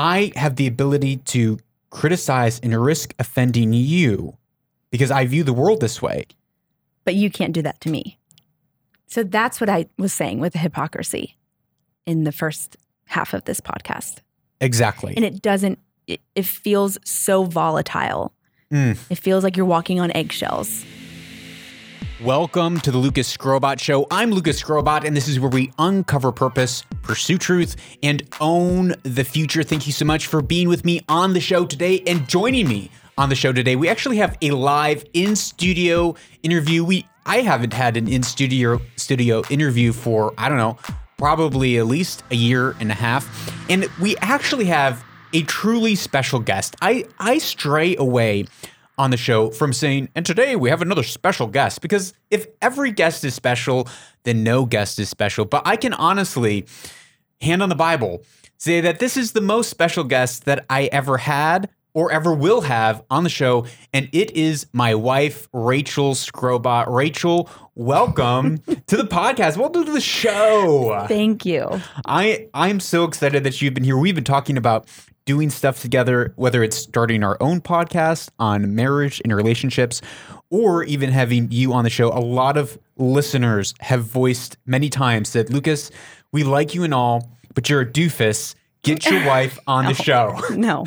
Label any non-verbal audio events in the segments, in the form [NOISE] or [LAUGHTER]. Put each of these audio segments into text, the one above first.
I have the ability to criticize and risk offending you because I view the world this way. But you can't do that to me. So that's what I was saying with the hypocrisy in the first half of this podcast. Exactly. And it doesn't, it, it feels so volatile. Mm. It feels like you're walking on eggshells. Welcome to the Lucas Skrobot Show. I'm Lucas Skrobot, and this is where we uncover purpose, pursue truth, and own the future. Thank you so much for being with me on the show today and joining me on the show today. We actually have a live in studio interview. We I haven't had an in studio studio interview for I don't know, probably at least a year and a half, and we actually have a truly special guest. I I stray away on the show from saying, and today we have another special guest, because if every guest is special, then no guest is special. But I can honestly, hand on the Bible, say that this is the most special guest that I ever had or ever will have on the show. And it is my wife, Rachael Skrobot. Rachael, welcome [LAUGHS] to the podcast. Welcome to the show. Thank you. I I'm so excited that you've been here. We've been talking about doing stuff together, whether it's starting our own podcast on marriage and relationships, or even having you on the show. A lot of listeners have voiced many times that Lucas, we like you and all, but you're a doofus. Get your [LAUGHS] wife on the show. [LAUGHS] No.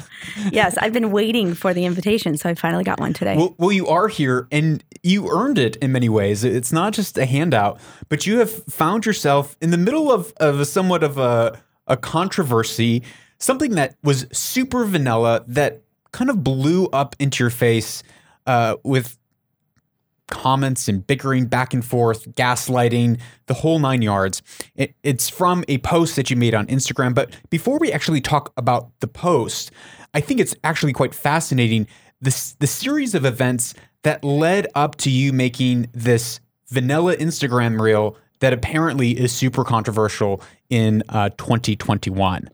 Yes, I've been waiting for the invitation, so I finally got one today. Well, well, you are here and you earned it in many ways. It's not just a handout, but you have found yourself in the middle of, of a somewhat of a, a controversy, something that was super vanilla that kind of blew up into your face uh, with comments and bickering back and forth, gaslighting, the whole nine yards. It, it's from a post that you made on Instagram. But before we actually talk about the post, I think it's actually quite fascinating this the series of events that led up to you making this vanilla Instagram reel that apparently is super controversial in uh, 2021.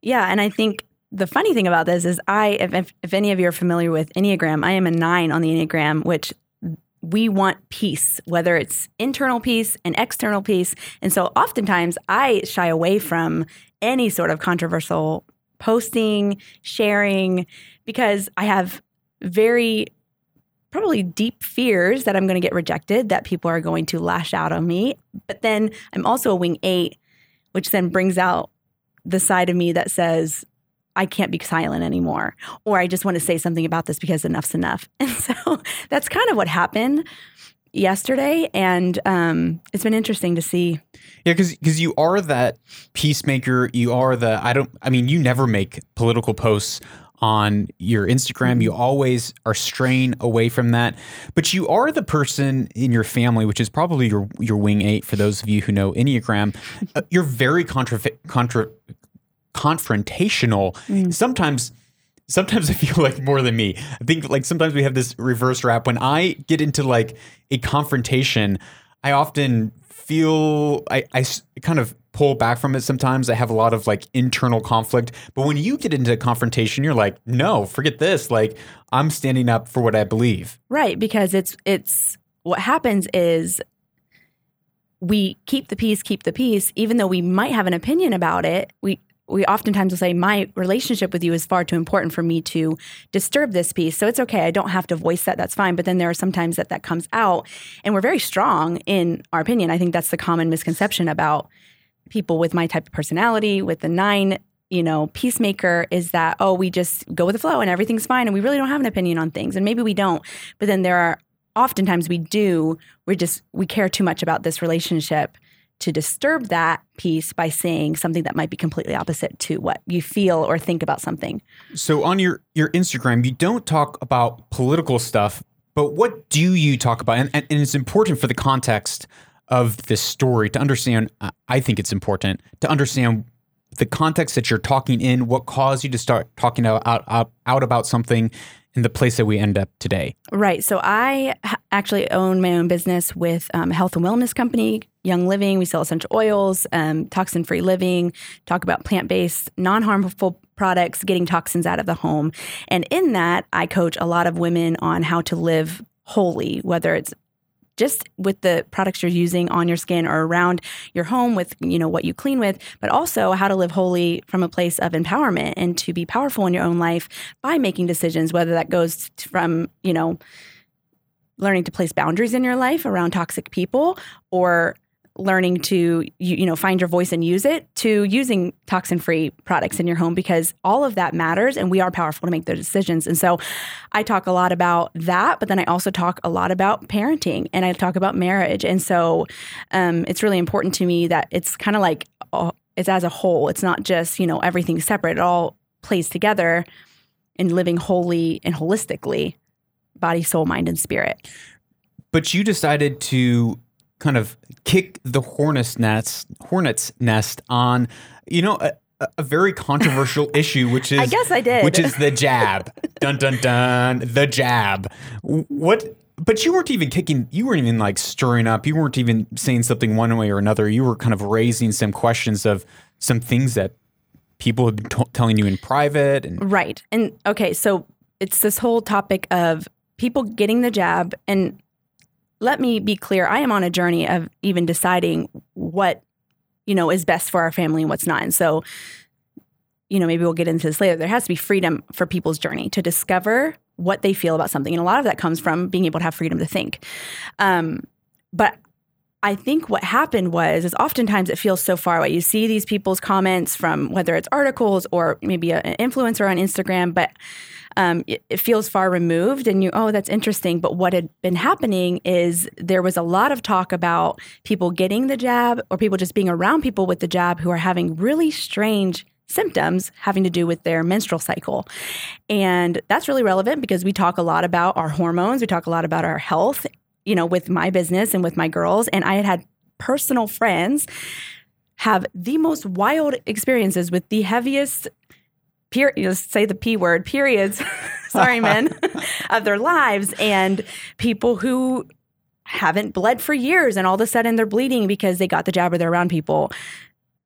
Yeah, and I think the funny thing about this is I, if, if, if any of you are familiar with Enneagram, I am a nine on the Enneagram, which we want peace, whether it's internal peace and external peace. And so oftentimes I shy away from any sort of controversial posting, sharing, because I have very probably deep fears that I'm going to get rejected, that people are going to lash out on me. But then I'm also a wing eight, which then brings out the side of me that says, I can't be silent anymore, or I just want to say something about this because enough's enough. [LAUGHS] And so that's kind of what happened yesterday, and um, it's been interesting to see. Yeah, because because you are that peacemaker. You are the I don't. I mean, you never make political posts on your Instagram. You always are straying away from that. But you are the person in your family, which is probably your your wing eight for those of you who know Enneagram. Uh, [LAUGHS] you're very contra contra confrontational. Mm. Sometimes sometimes I feel like more than me. I think like sometimes we have this reverse rap. When I get into like a confrontation, I often feel I, I kind of pull back from it sometimes. I have a lot of like internal conflict. But when you get into confrontation, you're like, no, forget this. Like I'm standing up for what I believe. Right, because it's it's what happens is we keep the peace, keep the peace, even though we might have an opinion about it. We we oftentimes will say, My relationship with you is far too important for me to disturb this peace. So it's okay. I don't have to voice that. That's fine. But then there are some times that that comes out, and we're very strong in our opinion. I think that's the common misconception about people with my type of personality, with the nine, you know, peacemaker is that, oh, we just go with the flow and everything's fine. And we really don't have an opinion on things. And maybe we don't. But then there are oftentimes we do, we're just, we care too much about this relationship to disturb that peace by saying something that might be completely opposite to what you feel or think about something. So on your your Instagram, you don't talk about political stuff, but what do you talk about? And, and, and it's important for the context of this story to understand. uh, I think it's important to understand the context that you're talking in, what caused you to start talking out out, out, out about something in the place that we end up today. Right. So I actually own my own business with um, a health and wellness company, Young Living. We sell essential oils, um, toxin free living, talk about plant based, non harmful products, getting toxins out of the home. And in that, I coach a lot of women on how to live wholly, whether it's just with the products you're using on your skin or around your home with, you know, what you clean with, but also how to live wholly from a place of empowerment and to be powerful in your own life by making decisions, whether that goes from, you know, learning to place boundaries in your life around toxic people or learning to you, you know find your voice and use it to using toxin free products in your home because all of that matters and we are powerful to make those decisions. And so i talk a lot about that but then i also talk a lot about parenting and i talk about marriage. And so um, it's really important to me that it's kind of like uh, it's as a whole. It's not just you know everything separate. It all plays together in living wholly and holistically body soul mind and spirit. But you decided to kind of kick the hornet's nest hornet's nest on you know a, a very controversial [LAUGHS] issue which is I guess I did. which is the jab dun dun dun the jab what but you weren't even kicking you weren't even like stirring up you weren't even saying something one way or another you were kind of raising some questions of some things that people have been t- telling you in private and Right. And okay, so it's this whole topic of people getting the jab. And let me be clear I am on a journey of even deciding what, you know, is best for our family and what's not. And so, you know, maybe we'll get into this later. There has to be freedom for people's journey to discover what they feel about something. And a lot of that comes from being able to have freedom to think. Um, but I think what happened was is oftentimes it feels so far away. You see these people's comments from whether it's articles or maybe an influencer on Instagram, but um, it, it feels far removed. And you, oh, that's interesting. But what had been happening is there was a lot of talk about people getting the jab or people just being around people with the jab who are having really strange symptoms having to do with their menstrual cycle. And that's really relevant because we talk a lot about our hormones, we talk a lot about our health, you know, with my business and with my girls. And I had had personal friends have the most wild experiences with the heaviest period, you know, say the P word, periods, [LAUGHS] sorry, men, [LAUGHS] of their lives. And people who haven't bled for years and all of a sudden they're bleeding because they got the jab or they're around people.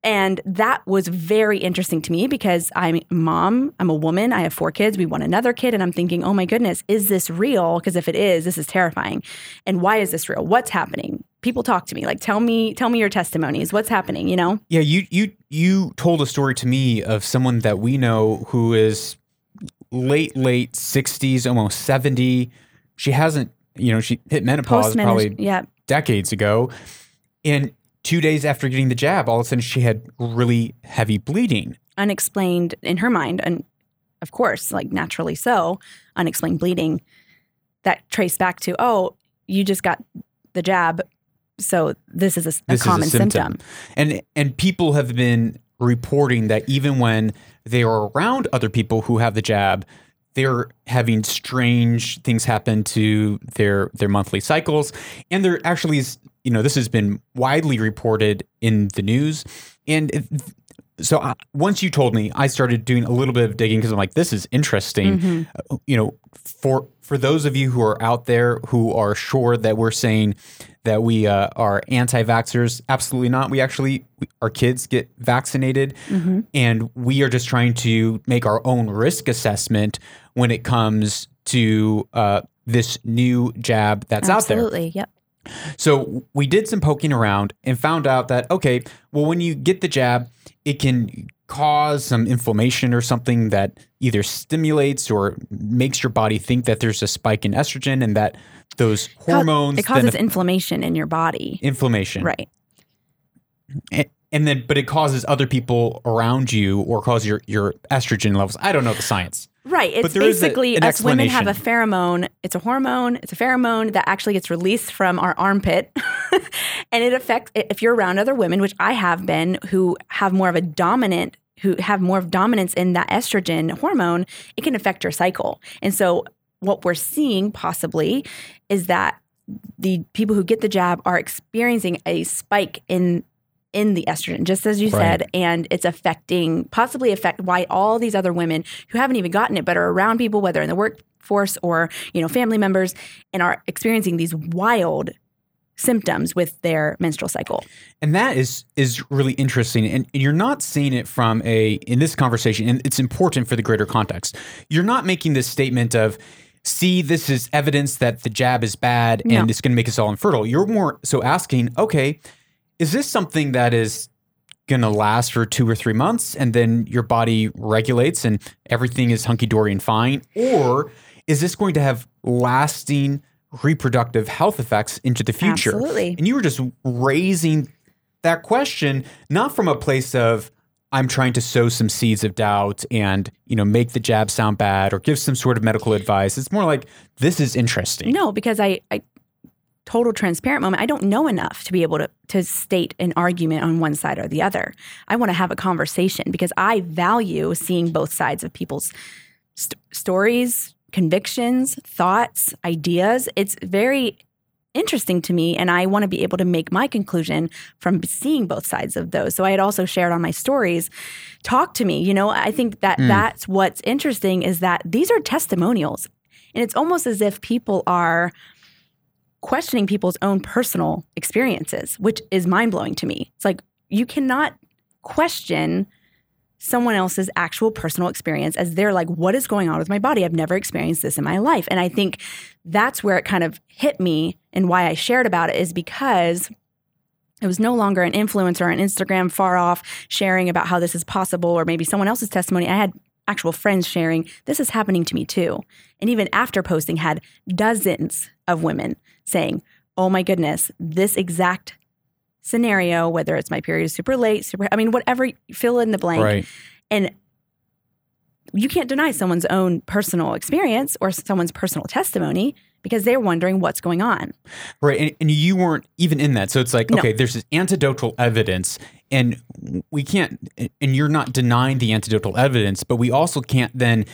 And that was very interesting to me because I'm a mom, I'm a woman, I have four kids, we want another kid. And I'm thinking, oh my goodness, is this real? Because if it is, this is terrifying. And why is this real? What's happening? People talk to me, like tell me, tell me your testimonies. What's happening, you know? Yeah, you you you told a story to me of someone that we know who is late late 60s, almost 70. She hasn't, you know, she hit menopause probably yeah. decades ago. And 2 days after getting the jab, all of a sudden she had really heavy bleeding. unexplained in her mind, and of course, like naturally so, unexplained bleeding that traced back to, oh, you just got the jab. So this is a, a This is a common symptom. symptom. And and people have been reporting that even when they are around other people who have the jab, they're having strange things happen to their their monthly cycles. And there actually is, you know, this has been widely reported in the news. And it, so I, once you told me, I started doing a little bit of digging because I'm like, this is interesting. Uh, you know, for for those of you who are out there who are sure that we're saying that we uh, are anti-vaxxers, absolutely not. We actually, we, our kids get vaccinated, and we are just trying to make our own risk assessment when it comes to uh, this new jab that's out there. Absolutely. Yep. So we did some poking around and found out that okay, well when you get the jab, it can cause some inflammation or something that either stimulates or makes your body think that there's a spike in estrogen and that those hormones It causes then inflammation in your body. inflammation. Right. And, and then but it causes other people around you or cause your your estrogen levels. I don't know the science. Right. It's a- basically an us women have a pheromone. It's a hormone. It's a pheromone that actually gets released from our armpit. [LAUGHS] and it affects, if you're around other women, which I have been, who have more of a dominant, who have more of dominance in that estrogen hormone, it can affect your cycle. And so what we're seeing possibly is that the people who get the jab are experiencing a spike in in the estrogen, just as you Right. said, and it's affecting, possibly affect why all these other women who haven't even gotten it, but are around people, whether in the workforce or you know family members, and are experiencing these wild symptoms with their menstrual cycle. And that is is really interesting. And you're not seeing it from a in this conversation, and it's important for the greater context. You're not making this statement of see this is evidence that the jab is bad and No. it's going to make us all infertile. You're more so asking, okay, is this something that is going to last for two or three months and then your body regulates and everything is hunky dory and fine? Or is this going to have lasting reproductive health effects into the future? Absolutely. And you were just raising that question, not from a place of, I'm trying to sow some seeds of doubt and, you know, make the jab sound bad or give some sort of medical advice. It's more like this is interesting. No, because I, I total transparent moment. I don't know enough to be able to to state an argument on one side or the other. I want to have a conversation because I value seeing both sides of people's st- stories, convictions, thoughts, ideas. It's very interesting to me and I want to be able to make my conclusion from seeing both sides of those. So I had also shared on my stories, talk to me, you know, I think that Mm. that's what's interesting is that these are testimonials. And it's almost as if people are questioning people's own personal experiences, which is mind blowing to me. It's like you cannot question someone else's actual personal experience as they're like, what is going on with my body? I've never experienced this in my life. And I think that's where it kind of hit me and why I shared about it is because it was no longer an influencer on Instagram far off sharing about how this is possible or maybe someone else's testimony. I had actual friends sharing, this is happening to me too. And even after posting, had dozens of women saying, oh my goodness, this exact scenario, whether it's my period is super late, super, I mean, whatever, fill in the blank. Right. And you can't deny someone's own personal experience or someone's personal testimony because they're wondering what's going on. Right. And, and you weren't even in that. So it's like, No. okay, there's this anecdotal evidence, and we can't, and you're not denying the anecdotal evidence, but we also can't then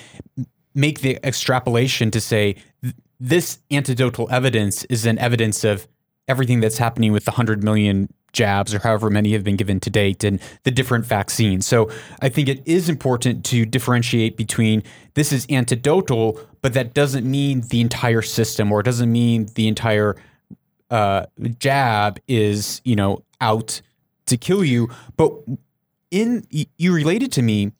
make the extrapolation to say this anecdotal evidence is an evidence of everything that's happening with the 100 million jabs or however many have been given to date and the different vaccines. So I think it is important to differentiate between this is anecdotal, but that doesn't mean the entire system or it doesn't mean the entire uh, jab is, you know, out to kill you. But in you related to me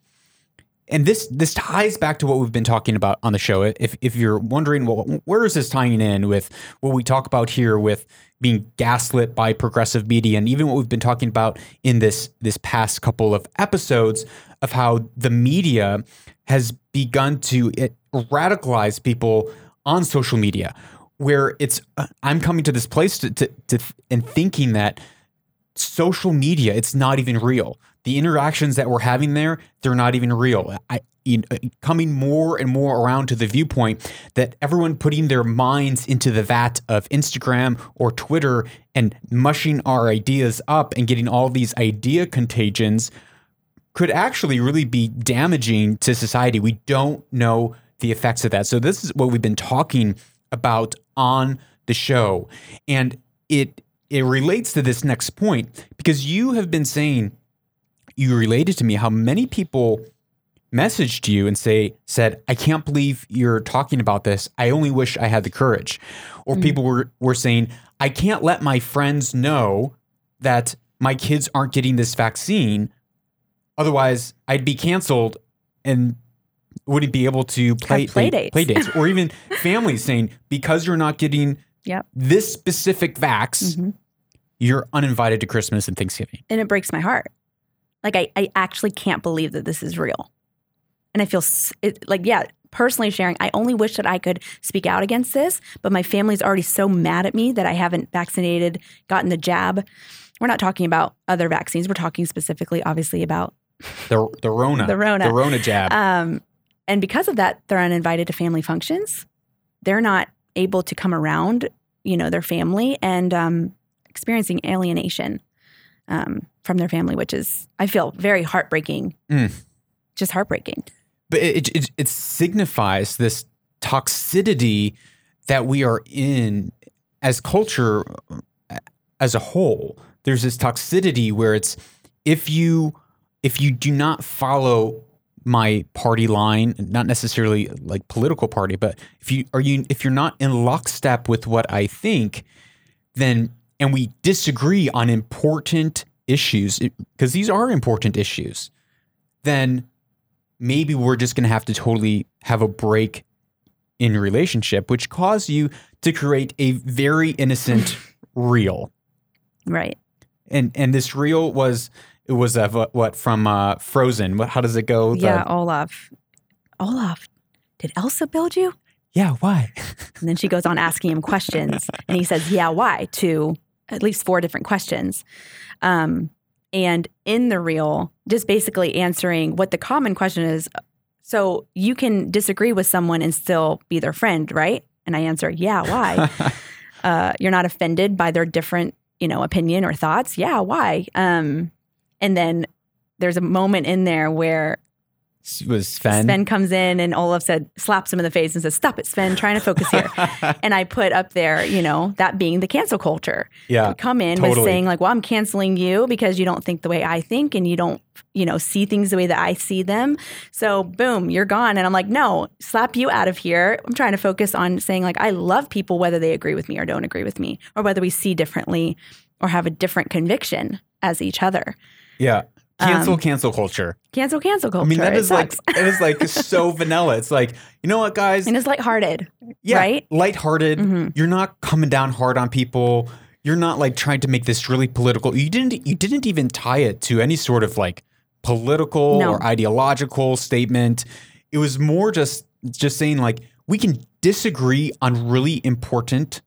and this this ties back to what we've been talking about on the show. If if you're wondering, well, where is this tying in with what we talk about here with being gaslit by progressive media, and even what we've been talking about in this this past couple of episodes of how the media has begun to it, radicalize people on social media, where it's uh, I'm coming to this place to, to, to and thinking that social media it's not even real the interactions that we're having there they're not even real. I you know, coming more and more around to the viewpoint that everyone putting their minds into the vat of instagram or twitter and mushing our ideas up and getting all these idea contagions could actually really be damaging to society. We don't know the effects of that. So this is what we've been talking about on the show. And it it relates to this next point because you have been saying you related to me how many people messaged you and say said I can't believe you're talking about this I only wish I had the courage or people were were saying I can't let my friends know that my kids aren't getting this vaccine otherwise I'd be canceled and wouldn't be able to play play dates. play dates or even [LAUGHS] families saying because you're not getting Yep. this specific vax, Mhm. you're uninvited to Christmas and Thanksgiving. And it breaks my heart. Like, I, I actually can't believe that this is real. And I feel it, like, yeah, personally sharing, I only wish that I could speak out against this, but my family's already so mad at me that I haven't vaccinated, gotten the jab. We're not talking about other vaccines. We're talking specifically, obviously, about The the Rona, The Rona. the Rona jab. Um, and because of that, they're uninvited to family functions. They're not able to come around, you know, their family and um, experiencing alienation um, from their family, which is, I feel, very heartbreaking. Mm. Just heartbreaking. but it, it it signifies this toxicity that we are in as culture uh, as a whole. There's this toxicity where it's if you if you do not follow my party line, not necessarily like political party, but if you are you if you're not in lockstep with what I think, then and we disagree on important issues because these are important issues, then maybe we're just going to have to totally have a break in relationship, which caused you to create a very innocent [LAUGHS] reel. Right. And and this reel was it was of what, what from uh, Frozen. What how does it go? The- yeah, Olaf. Olaf, did Elsa build you? yeah. Why? And then she goes on asking him questions, and he says, "Yeah, why?" To at least four different questions. Um, and in the reel, just basically answering what the common question is. So you can disagree with someone and still be their friend, right? And I answer, "Yeah, why?" [LAUGHS] uh, you're not offended by their different, you know, opinion or thoughts. Yeah, why? Um, and then there's a moment in there where was Sven. Sven comes in and Olaf said, slaps him in the face and says, Stop it, Sven, trying to focus here. [LAUGHS] and I put up there, you know, that being the cancel culture. yeah. Come in with saying, like, well, I'm canceling you because you don't think the way I think and you don't, you know, see things the way that I see them. So boom, you're gone. And I'm like, no, slap you out of here. I'm trying to focus on saying, like, I love people whether they agree with me or don't agree with me, or whether we see differently or have a different conviction as each other. Yeah. Cancel Um, cancel culture. Cancel, cancel culture. I mean, that It is like sucks. it is like so [LAUGHS] vanilla. It's like, you know what, guys? and it's lighthearted. yeah, right? lighthearted. Mhm. You're not coming down hard on people. You're not like trying to make this really political. You didn't you didn't even tie it to any sort of like political No. or ideological statement. It was more just just saying like we can disagree on really important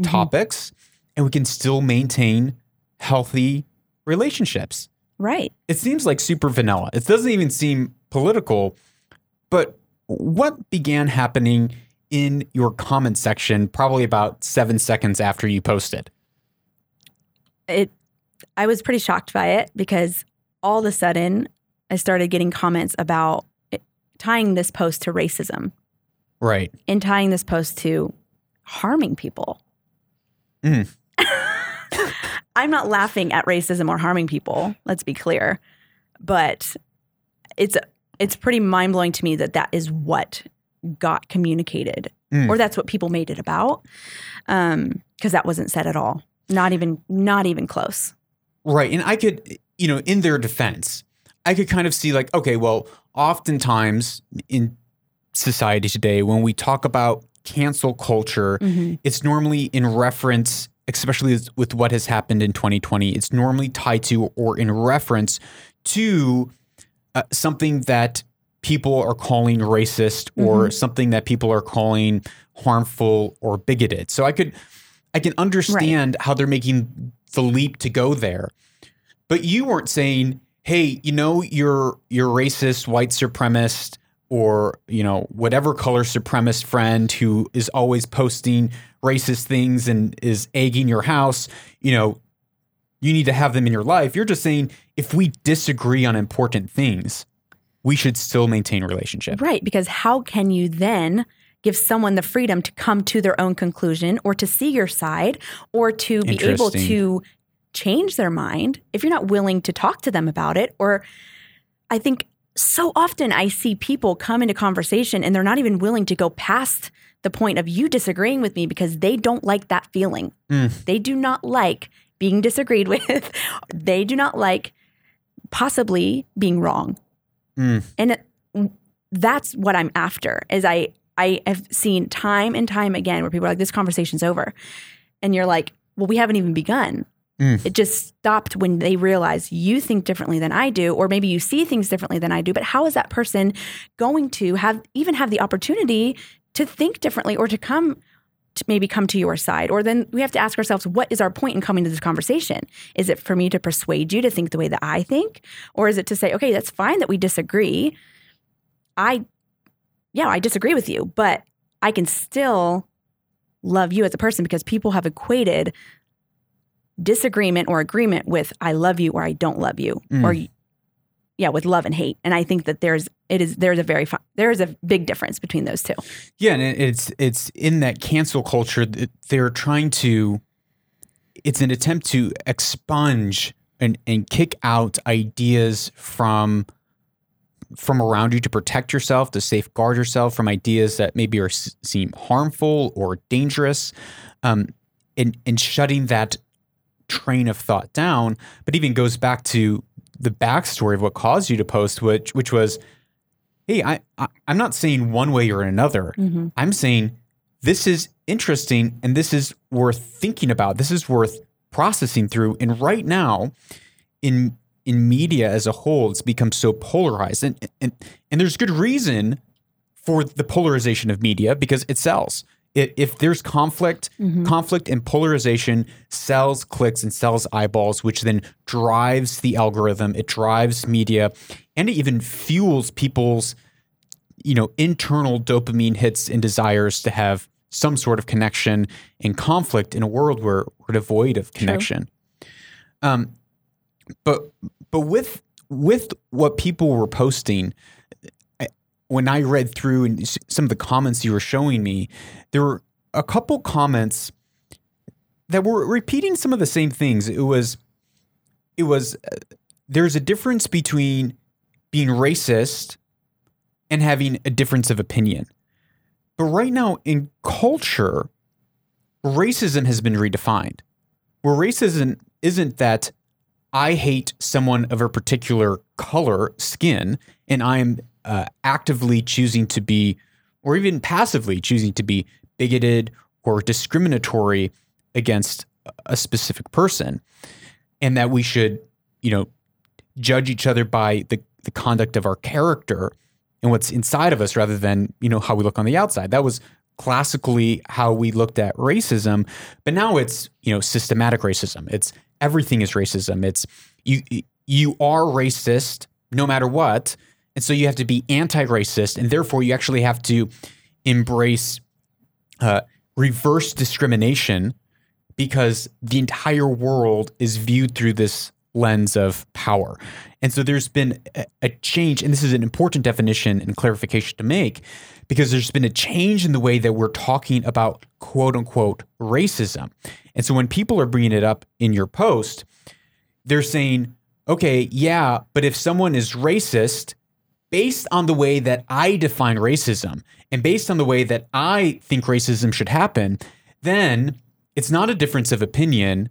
Mhm. topics and we can still maintain healthy relationships. Right. It seems like super vanilla. It doesn't even seem political. But what began happening in your comment section probably about seven seconds after you posted? it I was pretty shocked by it because all of a sudden I started getting comments about it, tying this post to racism Right. and tying this post to harming people. Mm. I'm not laughing at racism or harming people, let's be clear, but it's it's pretty mind-blowing to me that that is what got communicated Mm. or that's what people made it about. Um because that wasn't said at all. Not even not even close. Right. And I could, you know, in their defense, I could kind of see like, okay, well, oftentimes in society today, when we talk about cancel culture, Mhm. it's normally in reference, especially with- with what has happened in 2020, it's normally tied to or in reference to uh, something that people are calling racist or something that people are calling harmful or bigoted. So I could I can understand how they're making the leap to go there. But you weren't saying, "Hey, you know, you're you're racist, white supremacist, or you know, whatever color supremacist friend who is always posting racist things and is egging your house. You know, you need to have them in your life." You're just saying, if we disagree on important things, we should still maintain a relationship. Right, because how can you then give someone the freedom to come to their own conclusion or to see your side or to be able to change their mind if you're not willing to talk to them about it? Or I think so often I see people come into conversation and they're not even willing to go past the point of you disagreeing with me because they don't like that feeling. Mm. They do not like being disagreed [LAUGHS] with. they do not like possibly being wrong Mm. and that's what i'm after is i i have seen time and time again where people are like this conversation's over and you're like well we haven't even begun Mm. it just stopped when they realize you think differently than i do or maybe you see things differently than i do. But how is that person going to have even have the opportunity to think differently or to come to maybe come to your side? Or then we have to ask ourselves what is our point in coming to this conversation? Is it for me to persuade you to think the way that i think? Or is it to say okay that's fine that we disagree. I yeah i disagree with you but i can still love you as a person because people have equated disagreement or agreement with i love you or i don't love you Mm. or yeah with love and hate and i think that there's it is there's a very there is a big difference between those two Yeah, and it- it's it's in that cancel culture that they're trying to. It's an attempt to expunge and, and kick out ideas from from around you to protect yourself, to safeguard yourself from ideas that maybe are seem harmful or dangerous, um, and and shutting that train of thought down. But even goes back to the backstory of what caused you to post, which which was hey, I, I I'm not saying one way or another. Mm-hmm. I'm saying this is interesting and this is worth thinking about. This is worth processing through. And right now, in in media as a whole, it's become so polarized, and and and there's good reason for the polarization of media because it sells. It, if there's conflict, conflict and polarization sells clicks and sells eyeballs, which then drives the algorithm. It drives media, and it even fuels people's, you know, internal dopamine hits and desires to have some sort of connection and conflict in a world where we're devoid of connection. Um, but but with with what people were posting, when I read through and some of the comments you were showing me, there were a couple comments that were repeating some of the same things. It was it was uh, there's a difference between being racist and having a difference of opinion. But right now in culture, racism has been redefined. Where racism isn't that I hate someone of a particular color, skin, and I'm uh, actively choosing to be, or even passively choosing to be bigoted or discriminatory against a specific person, and that we should, you know, judge each other by the, the conduct of our character and what's inside of us rather than, you know, how we look on the outside. That was classically how we looked at racism, but now it's, you know, systematic racism. It's everything is racism. It's you you are racist no matter what, and so you have to be anti-racist, and therefore you actually have to embrace uh, reverse discrimination because the entire world is viewed through this lens of power. And so there's been a, a change, and this is an important definition and clarification to make because there's been a change in the way that we're talking about quote unquote racism. And so when people are bringing it up in your post, they're saying, okay, yeah, but if someone is racist, based on the way that I define racism and based on the way that I think racism should happen, then it's not a difference of opinion.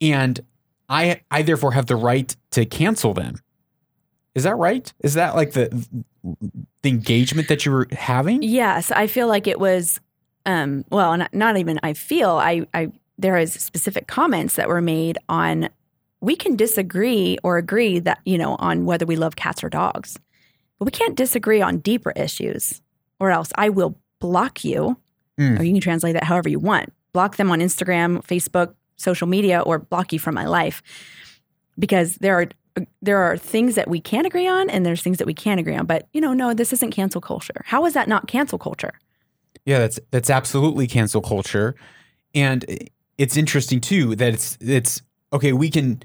And I, I therefore have the right to cancel them. Is that right? Is that like the the engagement that you were having? Yes, I feel like it was. Um, well, not, not even. I feel I. I there is specific comments that were made on. We can disagree or agree that you know on whether we love cats or dogs, but we can't disagree on deeper issues, or else I will block you, Mm. or you can translate that however you want. Block them on Instagram, Facebook, social media, or block you from my life, because there are there are things that we can agree on and there's things that we can't agree on. But you know, no, this isn't cancel culture. How is that not cancel culture? Yeah, that's that's absolutely cancel culture, and it's interesting too that it's it's okay. We can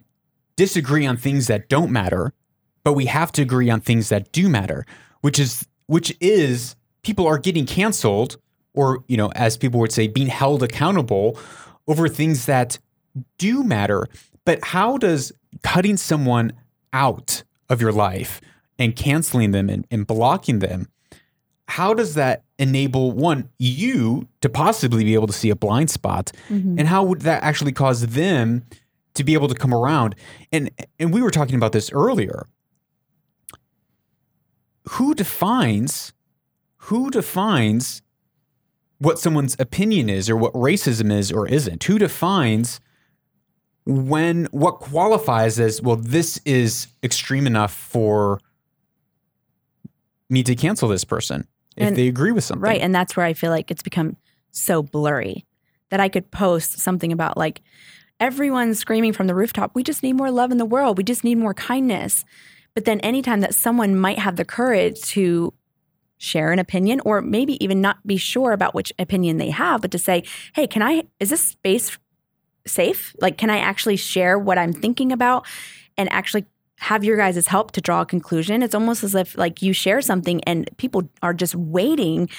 disagree on things that don't matter, but we have to agree on things that do matter, which is which is people are getting canceled, or you know, as people would say, being held accountable over things that do matter. But how does cutting someone out of your life and canceling them and, and blocking them how does that enable one you to possibly be able to see a blind spot? Mm-hmm. And how would that actually cause them to be able to come around? And and we were talking about this earlier who defines who defines what someone's opinion is or what racism is or isn't who defines when what qualifies as well this is extreme enough for me to cancel this person if And- they agree with something Right. And that's where I feel like it's become so blurry that I could post something about like everyone's screaming from the rooftop, we just need more love in the world. We just need more kindness. But then anytime that someone might have the courage to share an opinion or maybe even not be sure about which opinion they have, but to say, hey, can I, is this space safe? Like, can I actually share what I'm thinking about and actually have your guys' help to draw a conclusion? It's almost as if like you share something and people are just waiting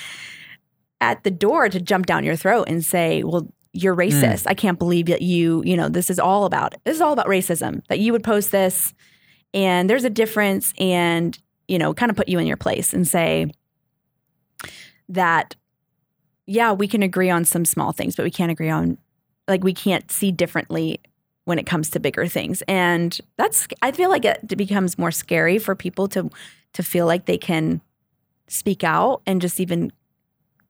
at the door to jump down your throat and say, well, you're mm. racist. I can't believe that you, you know, this is all about this is all about racism. That you would post this and there's a difference and, you know, kind of put you in your place and say that yeah, we can agree on some small things, but we can't agree on like we can't see differently when it comes to bigger things. And that's I feel like it becomes more scary for people to to feel like they can speak out and just even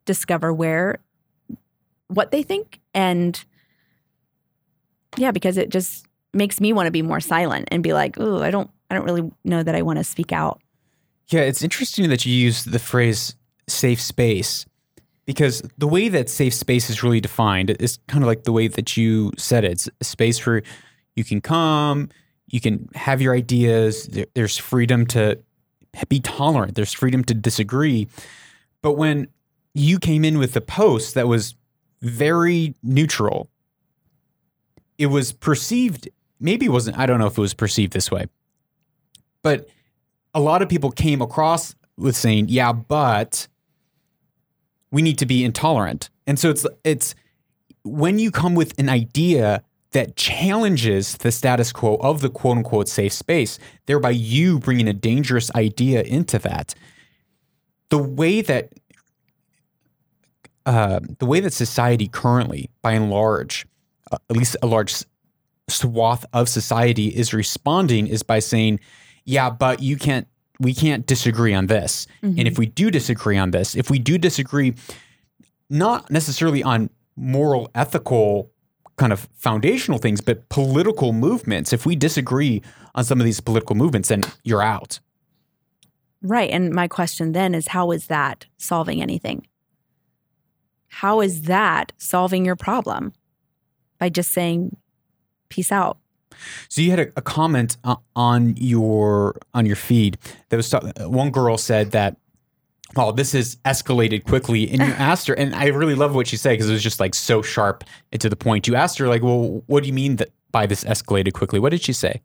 discover where what they think and yeah because it just makes me want to be more silent and be like oh i don't i don't really know that i want to speak out Yeah, it's interesting that you use the phrase safe space because the way that safe space is really defined is kind of like the way that you said it. It's a space where you can come, you can have your ideas, there's freedom to be tolerant, there's freedom to disagree. But when you came in with a post that was very neutral, it was perceived, maybe it wasn't, I don't know if it was perceived this way, but a lot of people came across with saying, "Yeah, but we need to be intolerant." And so it's it's when you come with an idea that challenges the status quo of the quote unquote safe space, thereby you bringing a dangerous idea into that. The way that uh, the way that society currently, by and large, uh, at least a large swath of society is responding is by saying, yeah, but you can't, we can't disagree on this. And if mm-hmm. we do disagree on this, if we do disagree, not necessarily on moral, ethical kind of foundational things, but political movements, if we disagree on some of these political movements, then you're out. right and my question then is how is that solving anything how is that solving your problem by just saying peace out So you had a, a comment uh, on your on your feed that was talk- one girl said that oh this has escalated quickly and you [LAUGHS] asked her and I really love what she said because it was just like so sharp and to the point. You asked her like, well, what do you mean that by this escalated quickly? What did she say?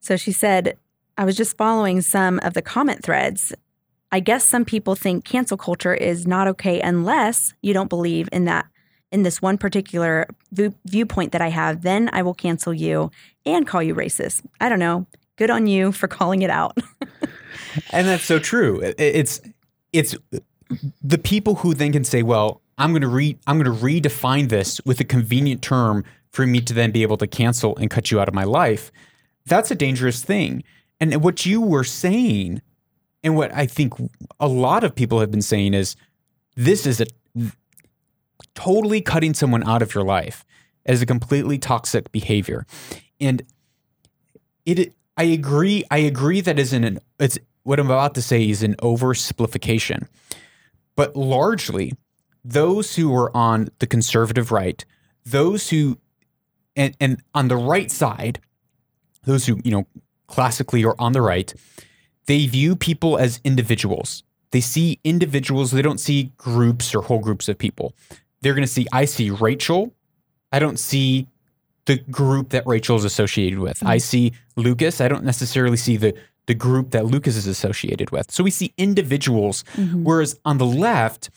So she said, I was just following some of the comment threads. I guess some people think cancel culture is not okay unless you don't believe in that in this one particular view- viewpoint that I have, then I will cancel you and call you racist. I don't know. Good on you for [LAUGHS] calling it out. [LAUGHS] And that's so true. It's it's the people who then can say, "Well, I'm going to re I'm going to redefine this with a convenient term for me to then be able to cancel and cut you out of my life." That's a dangerous thing. And what you were saying, and what I think a lot of people have been saying is, this is a totally cutting someone out of your life as a completely toxic behavior, and it. I agree. I agree that is an it's what I'm about to say is an oversimplification. But largely, those who are on the conservative right, those who and and on the right side, those who, you know, classically are on the right, they view people as individuals. They see individuals, they don't see groups or whole groups of people. They're going to see I see Rachael, I don't see the group that Rachael is associated with. I see Lucas, I don't necessarily see the the group that Lucas is associated with. So we see individuals whereas on the left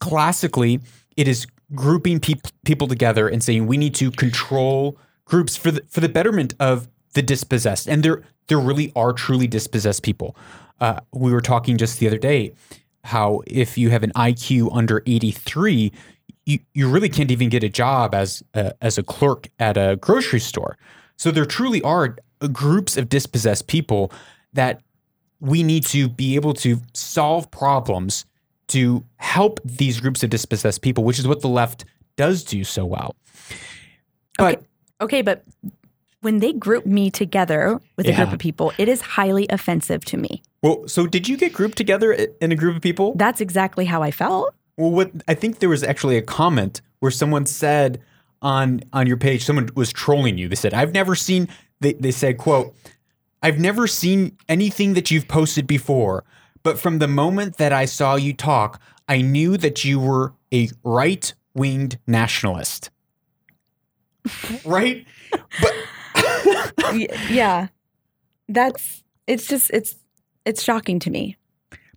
classically it is grouping peop- people together and saying we need to control groups for the for the betterment of the dispossessed. And there there really are truly dispossessed people. Uh, we were talking just the other day how if you have an IQ under 83 you, you really can't even get a job as a, as a clerk at a grocery store so there truly are groups of dispossessed people that we need to be able to solve problems to help these groups of dispossessed people, which is what the left does do so well. But okay, but when they group me together with a group of people, it is highly offensive to me. well, so did you get grouped together in a group of people? That's exactly how I felt. Well, what I think there was actually a comment where someone said on on your page, someone was trolling you. They said, "I've never seen." They they said, "quote I've never seen anything that you've posted before, but from the moment that I saw you talk, I knew that you were a right winged nationalist." [LAUGHS] right? But [LAUGHS] yeah. That's it's just it's it's shocking to me.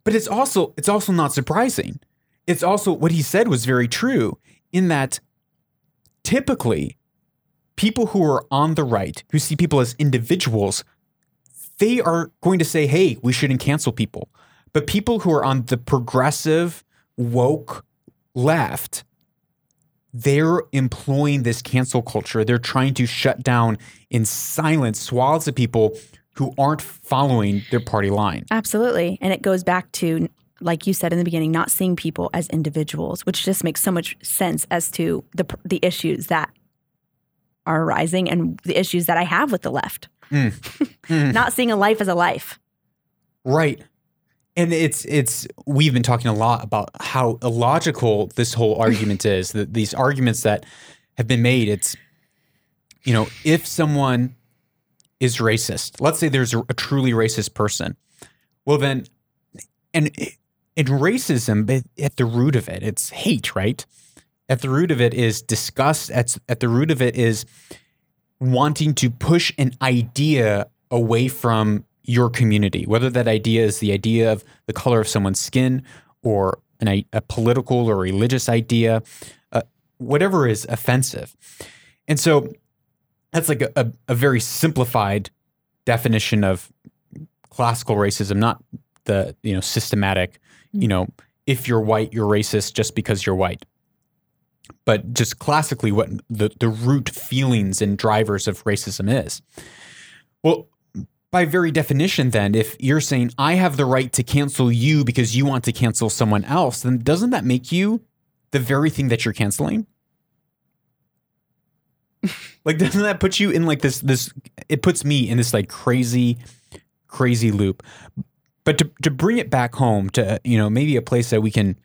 But it's also it's also not surprising. It's also what he said was very true in that typically people who are on the right, who see people as individuals, they are going to say, "Hey, we shouldn't cancel people." But people who are on the progressive woke left, they're employing this cancel culture. They're trying to shut down in silence swaths of people who aren't following their party line. Absolutely. And it goes back to like you said in the beginning, not seeing people as individuals, which just makes so much sense as to the the issues that are arising and the issues that I have with the left. Mm. [LAUGHS] Mm. not seeing a life as a life. Right. And it's it's we've been talking a lot about how illogical this whole [LAUGHS] argument is. That these arguments that have been made, it's you know, if someone is racist, let's say there's a, a truly racist person, well then, and and racism at the root of it, it's hate, right? At the root of it is disgust. At at the root of it is wanting to push an idea away from your community, whether that idea is the idea of the color of someone's skin or an, a political or religious idea, uh, whatever is offensive. And so that's like a, a, a very simplified definition of classical racism, not the you know systematic, you know, if you're white, you're racist just because you're white. But just classically, what the, the root feelings and drivers of racism is. Well, by very definition, then, if you're saying, I have the right to cancel you because you want to cancel someone else, then doesn't that make you the very thing that you're canceling? [LAUGHS] like, doesn't that put you in like this, this, it puts me in this like crazy, crazy loop. But to, to bring it back home to, you know, maybe a place that we can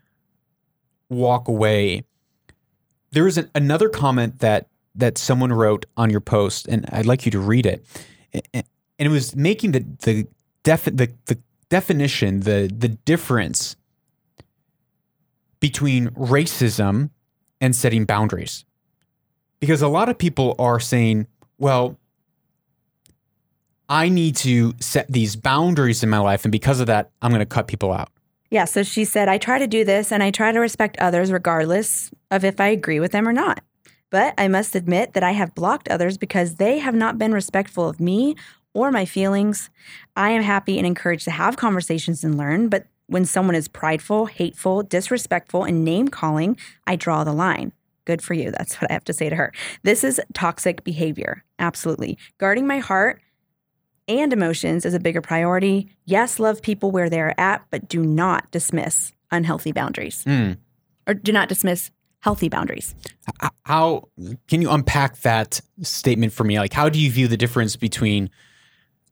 walk away, there was an, another comment that, that someone wrote on your post, and I'd like you to read it and it was making the the defi- the, the definition the the difference between racism and setting boundaries. Because a lot of people are saying well i need to set these boundaries in my life and because of that i'm going to cut people out. Yeah so she said i try to do this and i try to respect others regardless of if i agree with them or not. But I must admit that I have blocked others because they have not been respectful of me or my feelings. I am happy and encouraged to have conversations and learn, but when someone is prideful, hateful, disrespectful, and name calling, I draw the line. Good for you. That's [LAUGHS] what I have to say to her. This is toxic behavior. Absolutely. Guarding my heart and emotions is a bigger priority. Yes, love people where they're at, but do not dismiss unhealthy boundaries. Mm. Or do not dismiss healthy boundaries. How can you unpack that statement for me? Like, how do you view the difference between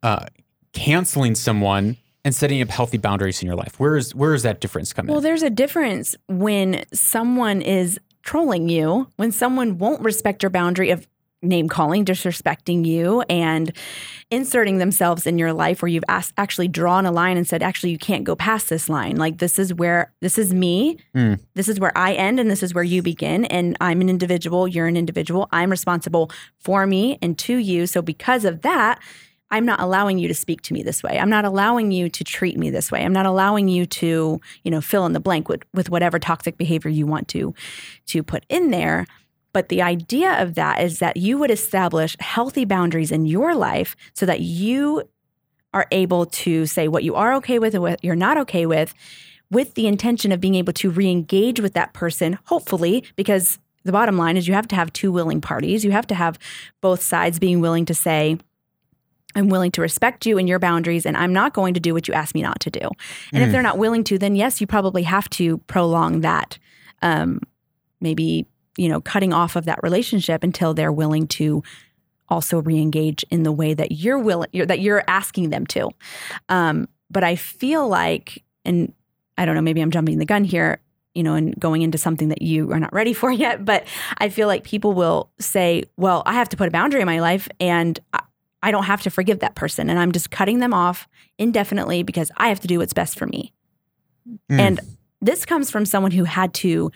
uh, canceling someone and setting up healthy boundaries in your life? Where is where is that difference coming? Well, there's a difference when someone is trolling you, when someone won't respect your boundary of name calling, disrespecting you, and inserting themselves in your life where you've asked, actually drawn a line and said, actually, you can't go past this line. Like, this is where, this is me. Mm. This is where I end and this is where you begin. And I'm an individual. You're an individual. I'm responsible for me and to you. So, because of that, I'm not allowing you to speak to me this way. I'm not allowing you to treat me this way. I'm not allowing you to, you know, fill in the blank with, with whatever toxic behavior you want to to put in there. But the idea of that is that you would establish healthy boundaries in your life so that you are able to say what you are okay with and what you're not okay with with the intention of being able to re-engage with that person hopefully because the bottom line is you have to have two willing parties you have to have both sides being willing to say I'm willing to respect you and your boundaries, and I'm not going to do what you ask me not to do. And mm. if they're not willing to, then yes, you probably have to prolong that, um, maybe you know, cutting off of that relationship until they're willing to also re-engage in the way that you're willing that you're asking them to. Um, but I feel like, and I don't know, maybe I'm jumping the gun here, you know, and going into something that you are not ready [LAUGHS] for yet. But I feel like people will say, "Well, I have to put a boundary in my life, and." I, I don't have to forgive that person and I'm just cutting them off indefinitely because I have to do what's best for me. Mm. And this comes from someone who had to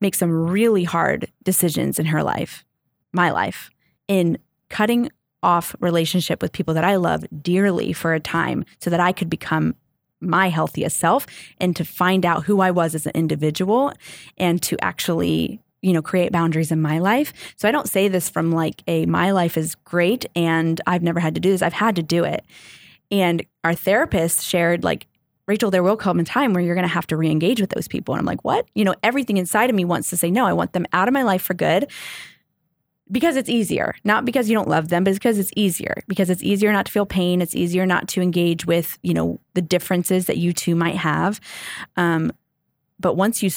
make some really hard decisions in her life, my life, in cutting off relationship with people that I love dearly for a time so that I could become my healthiest self and to find out who I was as an individual and to actually you know create boundaries in my life so i don't say this from like a my life is great and i've never had to do this i've had to do it and our therapist shared like Rachael, there will come a time where you're going to have to re-engage with those people. And I'm like, what? You know, everything inside of me wants to say, no, I want them out of my life for good. because it's easier, not because you don't love them, but because it's easier. Because it's easier not to feel pain. It's easier not to engage with you know the differences that you two might have. Um, but once you